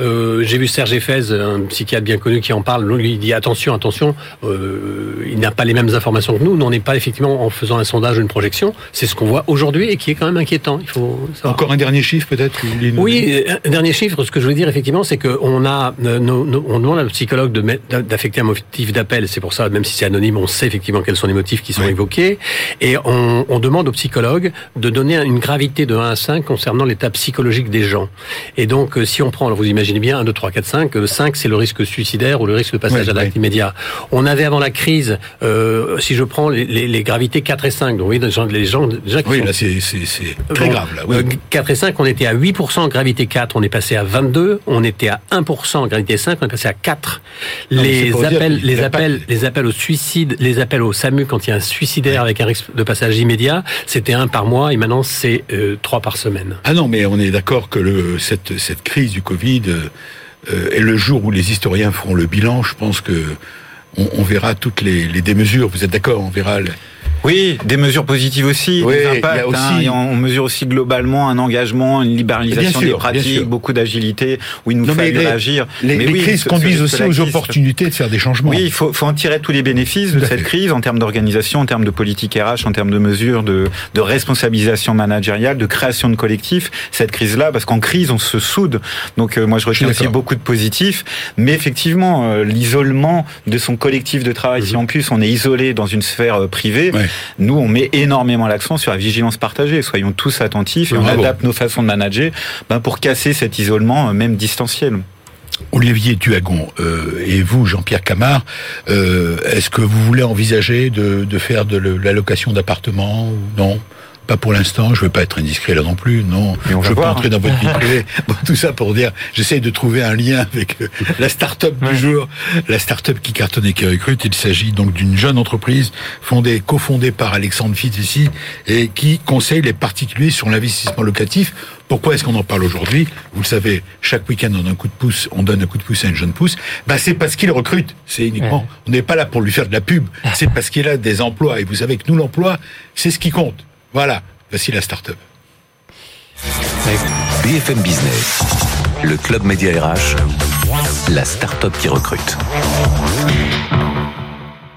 euh, j'ai vu Serge Effez, un psychiatre bien connu, qui en parle. Lui, il dit attention, attention. euh, il n'a pas les mêmes informations que nous. Nous, on n'est pas effectivement en faisant un sondage ou une projection. C'est ce qu'on voit aujourd'hui et qui est quand même inquiétant. Il faut savoir. Encore un dernier chiffre, peut-être Oui, euh, un dernier chiffre, ce que je veux dire effectivement, c'est qu'on a, euh, nos- nos- on demande à nos psychologues de mettre- d'affecter un motif d'appel. C'est pour ça, même si c'est anonyme, on sait effectivement quels sont les motifs qui sont Oui. évoqués. Et on, on demande aux psychologues de donner une gravité de 1 à 5 concernant l'état psychologique des gens. Et donc, euh, si on prend, alors vous imaginez bien, 1, 2, 3, 4, 5, euh, 5 c'est le risque suicidaire ou le risque de passage Oui, à l'acte oui. immédiat. On avait avant la crise, euh, si je prends les, les- les gravités 4 et 5, donc voyez, les gens, les gens déjà qui Oui, sont là, c'est c'est- c'est très Bon, grave, là. oui. euh, 4 et 5, on était à 8% en gravité 4, on est passé à 22, on était à 1% en gravité 5, on est passé à 4. Non, Les appels, les pas appels, que- les appels au suicide, les appels au SAMU quand il y a un suicidaire avec un risque de passage immédiat, c'était un par mois et maintenant c'est euh, trois par semaine. Ah non, mais on est d'accord que le, cette, cette crise du Covid euh, euh, est le jour où les historiens feront le bilan. Je pense que on, verra toutes les, démesures. Vous êtes d'accord On verra. Oui, des mesures positives aussi, Oui, des impacts. aussi- hein, et on, mesure aussi globalement un engagement, une libéralisation sûr, des pratiques, beaucoup d'agilité, où il nous fallait réagir. Les, Mais les oui, crises ce- conduisent ce- aussi aux opportunités de faire des changements. Oui, il faut, faut en tirer tous les bénéfices de cette crise en termes d'organisation, en termes de politique RH, en termes de mesures de, de responsabilisation managériale, de création de collectifs. Cette crise-là, parce qu'en crise, on se soude. Donc euh, moi, je retiens aussi beaucoup de positifs. Mais effectivement, euh, l'isolement de son collectif de travail, si en plus on est isolé dans une sphère euh, privée, Ouais. Nous, on met énormément l'accent sur la vigilance partagée. Soyons tous attentifs et on Bravo. adapte nos façons de manager ben, pour casser cet isolement, euh, même distanciel. Olivier Tuagon euh, et vous, Jean-Pierre Camard, euh, est-ce que vous voulez envisager de, de faire de l'allocation d'appartements ou non? Pas pour l'instant, je veux pas être indiscret là non plus, non. Je veux pas entrer dans votre vie privée. Bon, tout ça pour dire, j'essaye de trouver un lien avec euh, la start-up du jour, la start-up qui cartonne et qui recrute. Il s'agit donc d'une jeune entreprise fondée, cofondée par Alexandre Fitz ici et qui conseille les particuliers sur l'investissement locatif. Pourquoi est-ce qu'on en parle aujourd'hui? Vous le savez, chaque week-end on donne un coup de pouce, on donne un coup de pouce à une jeune pousse. Bah c'est parce qu'il recrute. C'est uniquement. On n'est pas là pour lui faire de la pub. C'est parce qu'il a des emplois. Et vous savez que nous l'emploi, c'est ce qui compte. Voilà. Voici la start-up. BFM Business, le club média RH, la start-up qui recrute.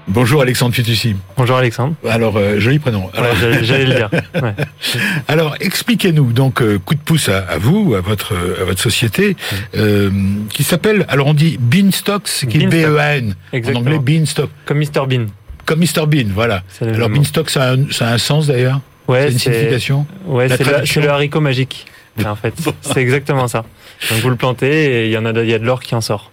Bonjour Alexandre Fitoussi. Bonjour Alexandre. Alors, euh, joli prénom. Alors, Ouais, j'allais- le dire. Ouais. alors, expliquez-nous donc euh, coup de pouce à, à vous, à votre à votre société, euh, qui s'appelle, alors on dit Beanstock, c'est qui est Beanstalk. B-E-A-N. En Exactement. anglais, Beanstock. Comme Mr Bean. Comme Mr Bean, voilà. Alors même. Beanstock, ça a un, ça a un sens d'ailleurs? Ouais, C'est une signification ouais, c'est le, haricot magique. En fait, c'est exactement ça. Donc vous le plantez et il y en a, de- il y a de l'or qui en sort.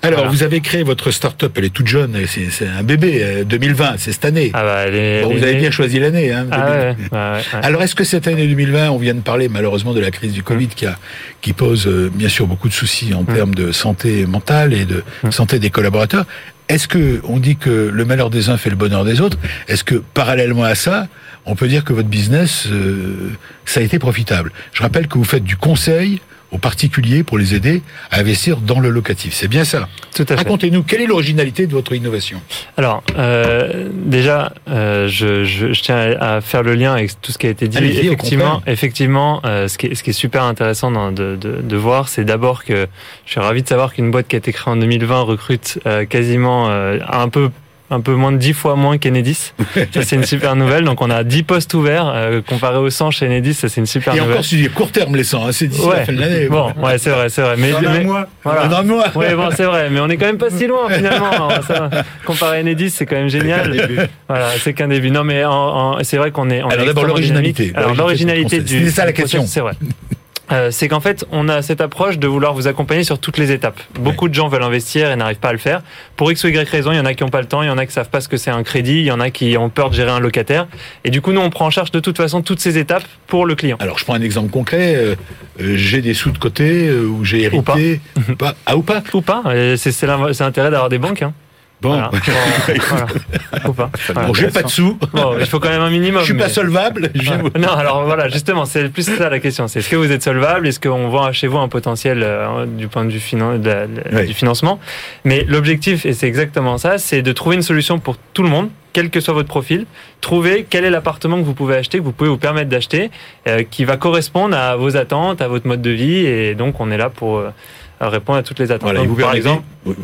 Alors, Voilà. vous avez créé votre start-up, elle est toute jeune, c'est un bébé, euh, 2020, c'est cette année. Ah bah, est- Bon, vous avez bien choisi l'année. Hein, Ah 2020. ouais, ouais, ouais, ouais. Alors, est-ce que cette année 2020, on vient de parler malheureusement de la crise du Covid qui, a, qui pose euh, bien sûr beaucoup de soucis en termes de santé mentale et de Mm. santé des collaborateurs. Est-ce que on dit que le malheur des uns fait le bonheur des autres Est-ce que parallèlement à ça, on peut dire que votre business, euh, ça a été profitable Je rappelle que vous faites du conseil aux particuliers pour les aider à investir dans le locatif. C'est bien ça? Tout à fait. Racontez-nous, quelle est l'originalité de votre innovation? Alors, euh, déjà, euh, je, je, je tiens à faire le lien avec tout ce qui a été dit. Effectivement, euh, ce, qui est, ce qui est super intéressant dans- de, de, de voir, c'est d'abord que je suis ravi de savoir qu'une boîte qui a été créée en 2020 recrute quasiment un peu un peu moins de 10 fois moins qu'Enedis. ça, c'est une super nouvelle. Donc, on a 10 postes ouverts, euh, comparé aux 100 chez Enedis, ça, c'est une super Et nouvelle. encore, c'est court terme, les 100, hein, c'est d'ici Ouais. la fin de l'année. Bon, ouais, c'est vrai, c'est vrai. Mais, Dans un mais- mois. voilà. Dans un mois. Ouais, bon, c'est vrai. Mais on est quand même pas si loin, finalement. Alors, ça, comparé à Enedis, c'est quand même génial. Voilà, c'est qu'un début. Non, mais en- en- c'est vrai qu'on est. on Alors d'abord, l'originalité. Alors, L'originalité du. C'est ça la question. C'est vrai. Euh, c'est qu'en fait, on a cette approche de vouloir vous accompagner sur toutes les étapes. Beaucoup de gens veulent investir et n'arrivent pas à le faire. Pour X ou Y raison, il y en a qui n'ont pas le temps, il y en a qui savent pas ce que c'est un crédit, il y en a qui ont peur de gérer un locataire. Et du coup, nous, on prend en charge de toute façon toutes ces étapes pour le client. Alors, je prends un exemple concret. euh, euh, j'ai des sous de côté euh, ou j'ai hérité. Ou pas. Ah, ou pas Ou pas. C'est l'intérêt d'avoir des banques. Hein. Bon, Voilà. Bon, voilà. Ou pas. Voilà. bon j'ai pas de sous. Bon, il faut quand même un minimum. Je suis pas solvable. Non, alors voilà, justement, c'est plus ça la question. C'est est-ce que vous êtes solvable? Est-ce qu'on voit chez vous un potentiel euh, du point de vue finan- de la- de- Oui. du financement? Mais l'objectif, et c'est exactement ça, c'est de trouver une solution pour tout le monde, quel que soit votre profil. Trouver quel est l'appartement que vous pouvez acheter, que vous pouvez vous permettre d'acheter, euh, qui va correspondre à vos attentes, à votre mode de vie. Et donc, on est là pour euh, répondre à toutes les attentes. Voilà, Donc, vous par exemple,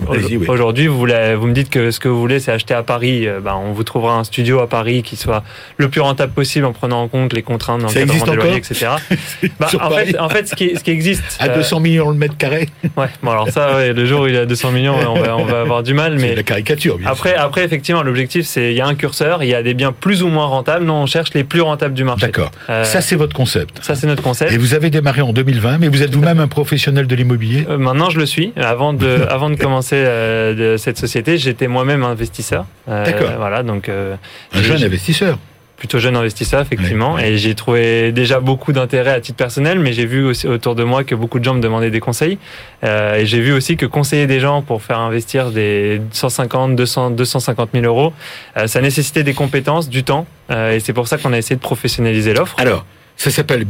Oui. Aujourd'hui, vous, me dites que ce que vous voulez, c'est acheter à Paris. Euh, ben, on vous trouvera un studio à Paris qui soit le plus rentable possible en prenant en compte les contraintes d'encadrement des loyers, etc. Bah, en, fait, en fait, ce qui, ce qui existe. À euh, 200 millions le mètre carré. ouais, bon, alors ça, ouais, le jour où il a 200 millions, on va, on va avoir du mal. C'est Mais la caricature, bien après, sûr. après, effectivement, l'objectif, c'est il y a un curseur, il y a des biens plus ou moins rentables. Nous, on cherche les plus rentables du marché. D'accord. Euh, Ça, c'est votre concept. ça, c'est notre concept. Et vous avez démarré en 2020, mais vous êtes vous-même un professionnel de l'immobilier? Euh, maintenant, je le suis. Avant de, avant de commencer euh, de cette société, j'étais moi-même investisseur. Euh, D'accord. Voilà, donc euh, Un jeune investisseur. plutôt jeune investisseur effectivement et j'ai trouvé déjà beaucoup d'intérêt à titre personnel mais j'ai vu aussi autour de moi que beaucoup de gens me demandaient des conseils Euh, et j'ai vu aussi que conseiller des gens pour faire investir des 150 200 250 000 euros euh, ça nécessitait des compétences du temps euh, et c'est pour ça qu'on a essayé de professionnaliser l'offre Alors, ça s'appelle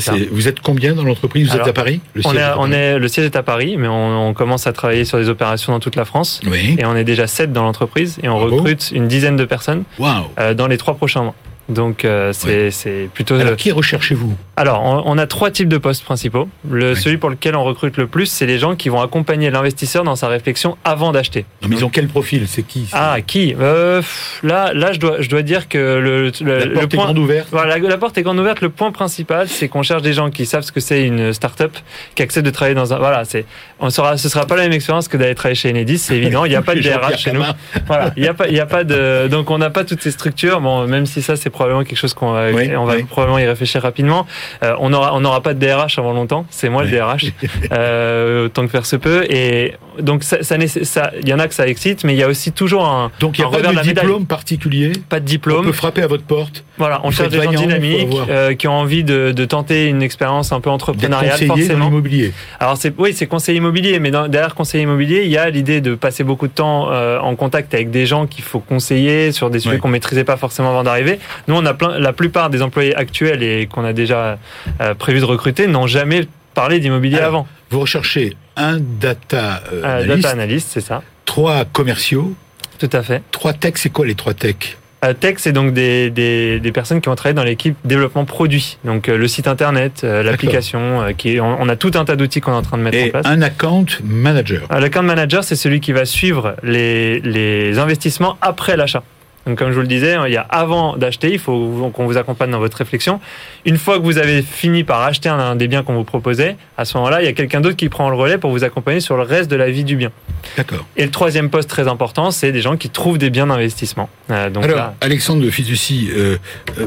ça. Vous êtes combien dans l'entreprise? Vous Alors, êtes à Paris Le on siège est, à on Paris est le siège est à Paris mais on, on commence à travailler sur des opérations dans toute la France Oui. et on est déjà 7 dans l'entreprise et on Bravo. recrute une dizaine de personnes Waouh. euh, dans les trois prochains mois donc euh, c'est plutôt Alors, qui recherchez-vous? Alors, on on a trois types de postes principaux. Le, Oui. Celui pour lequel on recrute le plus, c'est les gens qui vont accompagner l'investisseur dans sa réflexion avant d'acheter. Mais ils ont quel profil? C'est qui? Ah, qui? Euh, Là, là, je dois, je dois dire que le, le, La le porte est grande ouverte. Voilà, la, la porte est grande ouverte. Le point principal, c'est qu'on cherche des gens qui savent ce que c'est une start-up, qui acceptent de travailler dans un. Voilà, c'est. On sera, ce sera pas la même expérience que d'aller travailler chez Enedis, c'est évident. Il n'y a pas de DRH chez nous. Voilà, il y a pas, il y a pas de. Donc on n'a pas toutes ces structures. Bon, même si ça, c'est probablement quelque chose qu'on va, Oui, on va oui. probablement y réfléchir rapidement. Euh, on aura, on n'aura pas de DRH avant longtemps. C'est moi Oui. le DRH, euh, autant que faire se peut. Et donc ça, ça, nécess- ça- il y en a que ça excite, mais il y a aussi toujours un. Donc, il n'y a pas de diplôme particulier Pas de On diplôme. peut frapper à votre porte. Voilà, on cherche des gens dynamiques euh, qui ont envie de, de tenter une expérience un peu entrepreneuriale, conseiller dans forcément. l'immobilier. Alors c'est oui, c'est conseiller immobilier, mais dans- derrière conseiller immobilier, il y a l'idée de passer beaucoup de temps en contact avec des gens qu'il faut conseiller sur des sujets qu'on maîtrisait pas forcément avant d'arriver. Nous, on a plein, la plupart des employés actuels et qu'on a déjà euh, prévu de recruter n'ont jamais parlé d'immobilier avant. Vous recherchez un data euh, analyst, data analyst, c'est ça, trois commerciaux, tout à fait. trois techs. C'est quoi les trois techs? Euh, tech, c'est donc des, des, des personnes qui ont travaillé dans l'équipe développement produit, donc euh, le site internet, euh, l'application, euh, qui on, on a tout un tas d'outils qu'on est en train de mettre en Et place. un account manager. L'account manager, c'est celui qui va suivre les, les investissements après l'achat. Donc, comme je vous le disais, il y a avant d'acheter, il faut qu'on vous accompagne dans votre réflexion. Une fois que vous avez fini par acheter un, des biens qu'on vous proposait, à ce moment-là, il y a quelqu'un d'autre qui prend le relais pour vous accompagner sur le reste de la vie du bien. D'accord. Et le troisième poste très important, c'est des gens qui trouvent des biens d'investissement. Euh, donc Alors, là, Alexandre de euh, euh,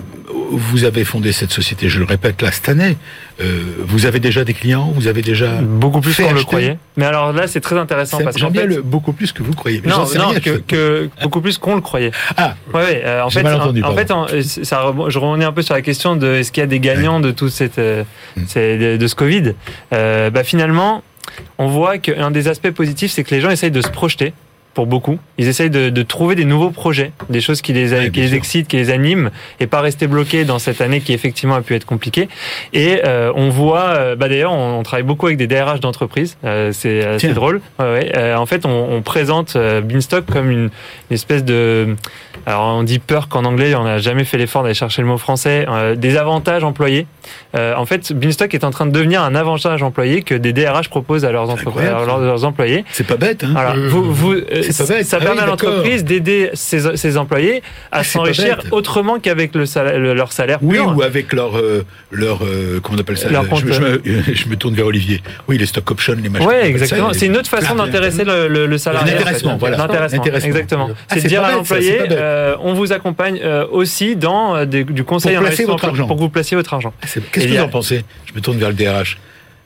vous avez fondé cette société, je le répète là, cette année. Vous avez déjà des clients Vous avez déjà... beaucoup plus qu'on le croyait. Mais alors là, c'est très intéressant parce J'aime bien fait, le beaucoup plus que vous croyez. mais non, non, rien. que, que beaucoup plus qu'on le croyait. Ah, Ouais, ouais, euh, en fait, mal entendu, en, fait, en- ça, je revenais un peu sur la question de est-ce qu'il y a des gagnants de tout cette, euh, Mm. de, de ce Covid. Euh, bah, finalement, on voit qu'un des aspects positifs, c'est que les gens essayent de se projeter. Pour beaucoup, ils essayent de, de trouver des nouveaux projets, des choses qui les, Ouais, qui les sûr. excitent, qui les animent, et pas rester bloqués dans cette année qui effectivement a pu être compliquée. Et euh, on voit, euh, bah d'ailleurs, on, on travaille beaucoup avec des DRH d'entreprises. Euh, c'est drôle. Ouais, ouais. Euh, en fait, on, on présente euh, Beanstalk comme une, une espèce de alors on dit peur qu'en anglais, on n'a jamais fait l'effort d'aller chercher le mot français. Euh, des avantages employés. Euh, en fait, Beanstalk est en train de devenir un avantage employé que des DRH proposent à leurs, entreprises, incroyable, à leurs, leurs employés. c'est pas bête, hein Alors, vous, vous, euh, c'est pas bête. ça Ah permet oui, à l'entreprise d'aider ses, ses employés à Ah, s'enrichir autrement qu'avec le salaire, le- leur salaire Oui, pur. ou avec leur, euh, leur euh, comment on appelle ça? Leur je, je me, je me tourne vers Olivier. Oui, les stock options, les Ouais, appelle exactement. C'est une autre façon d'intéresser le, le, le salarié. L'intéressement, en voilà. L'intéressement, exactement. Ah, c'est dire à l'employé. Euh, on vous accompagne euh, aussi dans euh, des- du conseil Pour en votre argent. pour que vous placiez votre argent. Qu'est-ce que vous a- en pensez? Je me tourne vers le DRH.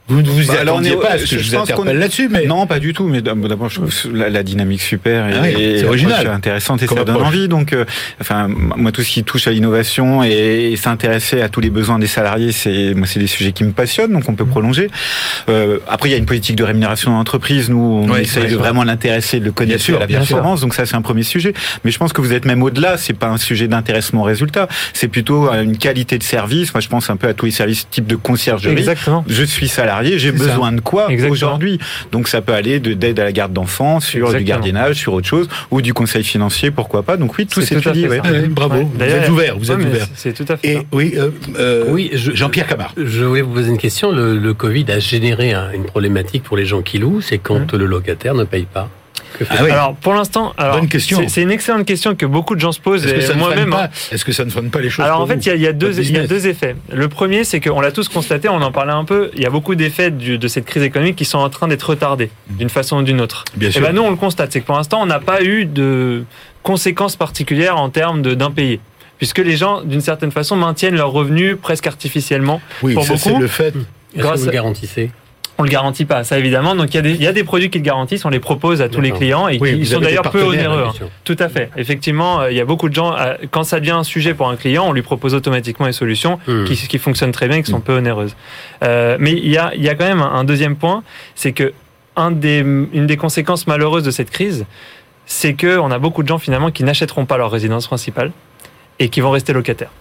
Vous ne vous Bah, alors, attendiez pas à ce que je je vous pense qu'on- interpelle là-dessus, mais Non, pas du tout. Mais d'abord, je trouve la, la dynamique super et, Ah oui, et original. intéressante et Comme ça donne envie. Donc, euh, enfin, moi, tout ce qui touche à l'innovation et, et s'intéresser à tous les besoins des salariés, c'est moi, c'est des sujets qui me passionnent. Donc, on peut prolonger. Euh, après, il y a une politique de rémunération dans l'entreprise. Nous, on essaye de vraiment l'intéresser, de le connaître sûr, à la sûr. performance. Donc, ça, c'est un premier sujet. Mais je pense que vous êtes même au-delà. C'est pas un sujet d'intéressement au résultat. C'est plutôt euh, une qualité de service. Moi, je pense un peu à tous les services type de conciergerie. Exactement. Je suis salarié, j'ai ça. besoin de quoi aujourd'hui Donc ça peut aller de d'aide à la garde d'enfants, sur du gardiennage, sur autre chose, ou du conseil financier, pourquoi pas. Donc oui, tout ouais. ça. Ouais, bravo. Ouais. Vous êtes ouvert, vous êtes ouvert. C'est tout à fait. Et ça. oui, euh, euh, Oui, je- Jean-Pierre Camard. Je voulais vous poser une question. Le, le Covid a généré un- une problématique pour les gens qui louent, c'est quand le locataire ne paye pas. Ah oui. Alors pour l'instant, alors, Bonne question. c'est- une excellente question que beaucoup de gens se posent. Est-ce que et ça ne freine Moi-même. hein. pas Est-ce que ça ne freine pas les choses Alors en fait, il y a, il y a deux, Votre il y a business. deux effets. Le premier, c'est qu'on l'a tous constaté, on en parlait un peu. Il y a beaucoup d'effets de cette crise économique qui sont en train d'être retardés d'une façon ou d'une autre. Bien Et sûr. ben nous, on le constate, c'est que pour l'instant, on n'a pas eu de conséquences particulières en termes d'impayés. Puisque les gens, d'une certaine façon, maintiennent leurs revenus presque artificiellement. Oui, pour ça c'est beaucoup, le fait. Est-ce que Grâce vous le garantissez On le garantit pas, ça évidemment. Donc il y, a des, il y a des produits qui le garantissent, on les propose à tous les clients et Oui, qui sont d'ailleurs peu onéreux. hein. Tout à fait. Effectivement, euh, il y a beaucoup de gens, euh, quand ça devient un sujet pour un client, on lui propose automatiquement des solutions Hmm. qui, qui fonctionnent très bien et qui sont peu onéreuses. Euh, mais il y a, y a quand même un, un deuxième point, c'est que un des, une des conséquences malheureuses de cette crise, c'est qu'on a beaucoup de gens finalement qui n'achèteront pas leur résidence principale et qui vont rester locataires.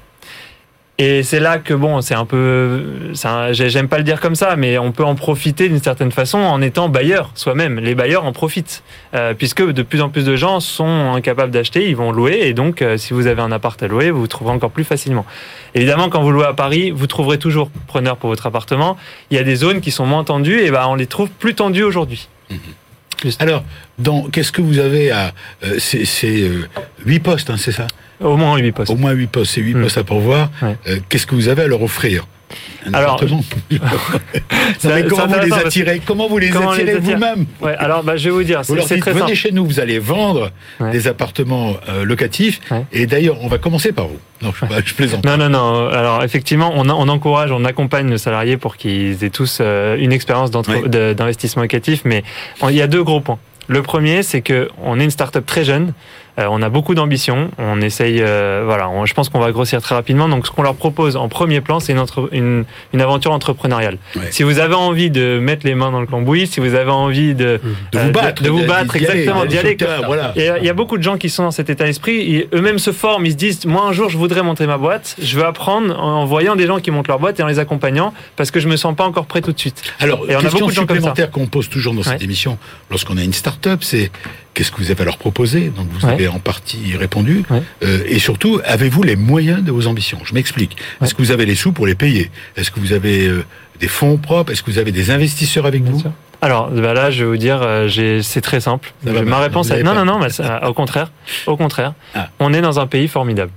Et c'est là que bon, c'est un peu, j'aime pas le dire comme ça, mais on peut en profiter d'une certaine façon en étant bailleur soi-même. Les bailleurs en profitent, euh, puisque de plus en plus de gens sont incapables d'acheter, ils vont louer, et donc euh, si vous avez un appart à louer, vous vous trouverez encore plus facilement. Évidemment, quand vous louez à Paris, vous trouverez toujours preneur pour votre appartement. Il y a des zones qui sont moins tendues, et ben on les trouve plus tendues aujourd'hui. Alors, dans qu'est-ce que vous avez à euh, C'est euh, huit postes, hein, c'est ça? Au moins 8 postes. Au moins huit postes, c'est huit Hmm. postes à pourvoir. Ouais. Euh, qu'est-ce que vous avez à leur offrir? Alors, Ça- mais c'est comment vous les attirez Comment vous les Comment attirez attire vous-même Ouais, alors bah, je vais vous dire, Vous c'est leur dites, très venez simple. chez nous, vous allez vendre Ouais. des appartements euh, locatifs. Ouais. Et d'ailleurs, on va commencer par vous. Non, je, je plaisante. Non, non, non. Alors effectivement, on, on encourage, on accompagne nos salariés pour qu'ils aient tous euh, une expérience d'investissement locatif. Mais il y a deux gros points. Le premier, c'est que on est une start-up très jeune. Euh, on a beaucoup d'ambition. On essaye, euh, voilà. on- je pense qu'on va grossir très rapidement. Donc, ce qu'on leur propose en premier plan, c'est une, une, une aventure entrepreneuriale. Ouais. Si vous avez envie de mettre les mains dans le cambouis, si vous avez envie de, De euh, vous battre. de, vous battre, exactement, d'y aller. Voilà. Et euh, il y a beaucoup de gens qui sont dans cet état d'esprit. Eux-mêmes se forment. Ils se disent Moi, un jour, je voudrais monter ma boîte. Je veux apprendre en, voyant des gens qui montent leur boîte et en les accompagnant parce que je me sens pas encore prêt tout de suite. Alors, Et on a question beaucoup de supplémentaire qu'on pose toujours dans cette Ouais. émission lorsqu'on a une start-up, c'est qu'est-ce que vous avez à leur proposer? Donc, vous Ouais. avez en partie répondu. Ouais. Euh, et surtout, avez-vous les moyens de vos ambitions? Je m'explique. Est-ce que vous avez les sous pour les payer? Est-ce que vous avez euh, des fonds propres? Est-ce que vous avez des investisseurs avec vous? sûr. Alors bah là, je vais vous dire, euh, c'est très simple. Ma réponse est non, non, non, mais ça- au contraire, au contraire, Ah. on est dans un pays formidable.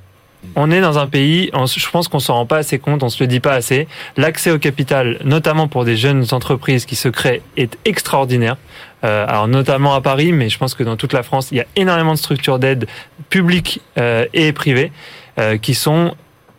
On est dans un pays, je pense qu'on s'en rend pas assez compte, on se le dit pas assez. L'accès au capital, notamment pour des jeunes entreprises qui se créent, est extraordinaire. Euh, alors notamment à Paris, mais je pense que dans toute la France, il y a énormément de structures d'aide publiques euh, et privées euh, qui sont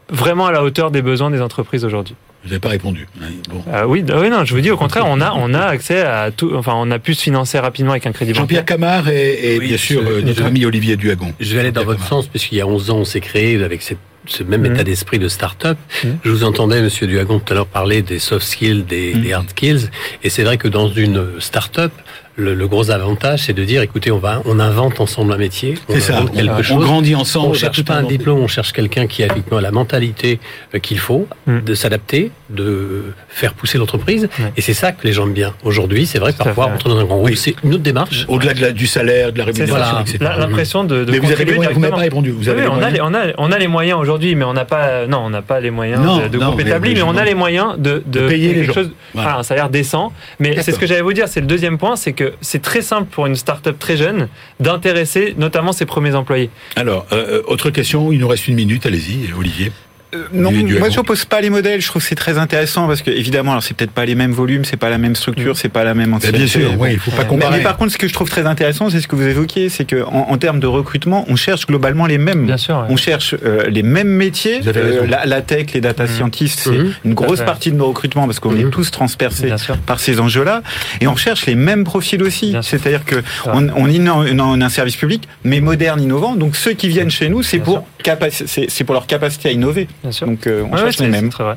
vraiment à la hauteur des besoins des entreprises aujourd'hui. Vous n'avez pas répondu. Ouais, Bon. Euh, oui, oui, non, je vous dis au contraire, on a, on a accès à tout, enfin, on a pu se financer rapidement avec un crédit bancaire. Jean-Pierre Camard et, et Oui, bien sûr je- euh, notre je- ami Olivier Duhagon. Je vais aller dans votre sens, puisqu'il y a 11 ans, on s'est créé avec cette- ce même Mhm. état d'esprit de start-up. Mhm. Je vous entendais, Monsieur Duhagon, tout à l'heure parler des soft skills, des, Mhm. des hard skills. Et c'est vrai que dans une start-up, le, le gros avantage, c'est de dire, écoutez, on va, on invente ensemble un métier. On C'est ça. quelque On, on grandit ensemble. On on cherche pas un inventer. diplôme, on cherche quelqu'un qui a effectivement la mentalité euh, qu'il faut, Mm. de s'adapter, de faire pousser l'entreprise. Ouais. Et c'est ça que les gens aiment bien. Aujourd'hui, c'est vrai, parfois, fait. rentrer dans un grand groupe, Oui. c'est une autre démarche. Au-delà de la- du salaire, de la C'est rémunération, Voilà. etc. L'impression de, de Mais vous avez les contribuer moyens, vous m'avez directement. pas répondu. Vous avez Oui, les on, a les, on, a, on a les moyens aujourd'hui. mais on n'a pas, non, on n'a pas les moyens Non, de, de non, groupe mais- établi, mais on a les moyens de, payer quelque chose, un salaire décent. Mais c'est ce que j'allais vous dire, c'est le deuxième point, c'est c'est très simple pour une start-up très jeune d'intéresser notamment ses premiers employés. Alors, euh, autre question, il nous reste une minute, allez-y, Olivier. Euh, non, moi je n'oppose pas les modèles. Je trouve que c'est très intéressant parce que évidemment, alors c'est peut-être pas les mêmes volumes, c'est pas la même structure, c'est pas la même Bah, ancienneté. bien sûr, oui, il faut pas comparer. mais par contre, ce que je trouve très intéressant, c'est ce que vous évoquiez, c'est que en, en termes de recrutement, on cherche globalement les mêmes. Bien sûr. ouais. On cherche euh, les mêmes métiers. Vous avez raison. la, la tech, les data Mhm. scientists, c'est Mhm. une grosse partie de nos recrutements parce qu'on Mhm. est tous transpercés par ces enjeux-là. Et on recherche les mêmes profils aussi. C'est-à-dire que on, on est dans, dans un service public, mais moderne, innovant. Donc ceux qui viennent chez nous, c'est pour, c'est pour leur capacité à innover. Bien sûr. Donc euh, on Ouais, cherche les mêmes. très vrai.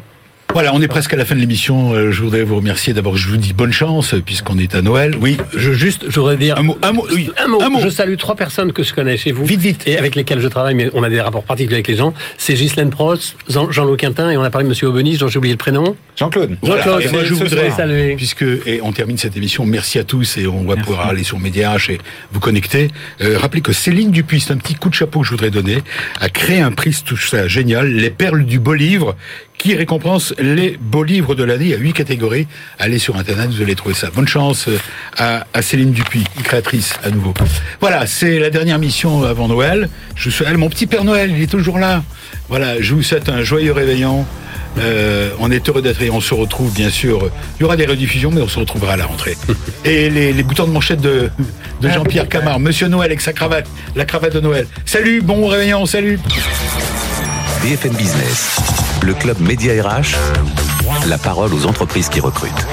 Voilà, on est presque à la fin de l'émission. Euh, Je voudrais vous remercier. D'abord, je vous dis bonne chance, euh, puisqu'on est à Noël. Oui, je juste. Je voudrais dire Un mot, un mot, oui, un mot. un mot. Je salue trois personnes que je connais chez vous. Vite, vite. Et avec lesquelles je travaille, mais on a des rapports particuliers avec les gens. C'est Ghislaine Prost, Jean- Jean-Loup Quintin, et on a parlé de Monsieur Aubeny, dont j'ai oublié le prénom. Jean-Claude. Jean-Claude, moi, je voudrais soir. Saluer. puisque et on termine cette émission. Merci à tous et on va Merci. pouvoir aller sur Média H et vous connecter. Euh, rappelez que Céline Dupuis, c'est un petit coup de chapeau que je voudrais donner, a créé un prix, tout ça génial, les perles du beau livre, qui récompense les beaux livres de l'année. Il y a huit catégories. Allez sur Internet, vous allez trouver ça. Bonne chance euh, à, à Céline Dupuis, créatrice à nouveau. Voilà, c'est la dernière mission avant Noël. Je suis mon petit Père Noël, il est toujours là. Voilà, je vous souhaite un joyeux réveillon. Euh, on est heureux d'être et on se retrouve bien sûr. Il y aura des rediffusions, mais on se retrouvera à la rentrée. Et les, les boutons de manchette de, de Jean-Pierre Camard, Monsieur Noël avec sa cravate, la cravate de Noël. Salut, bon réveillon, salut. BFM Business, le club Média RH, la parole aux entreprises qui recrutent.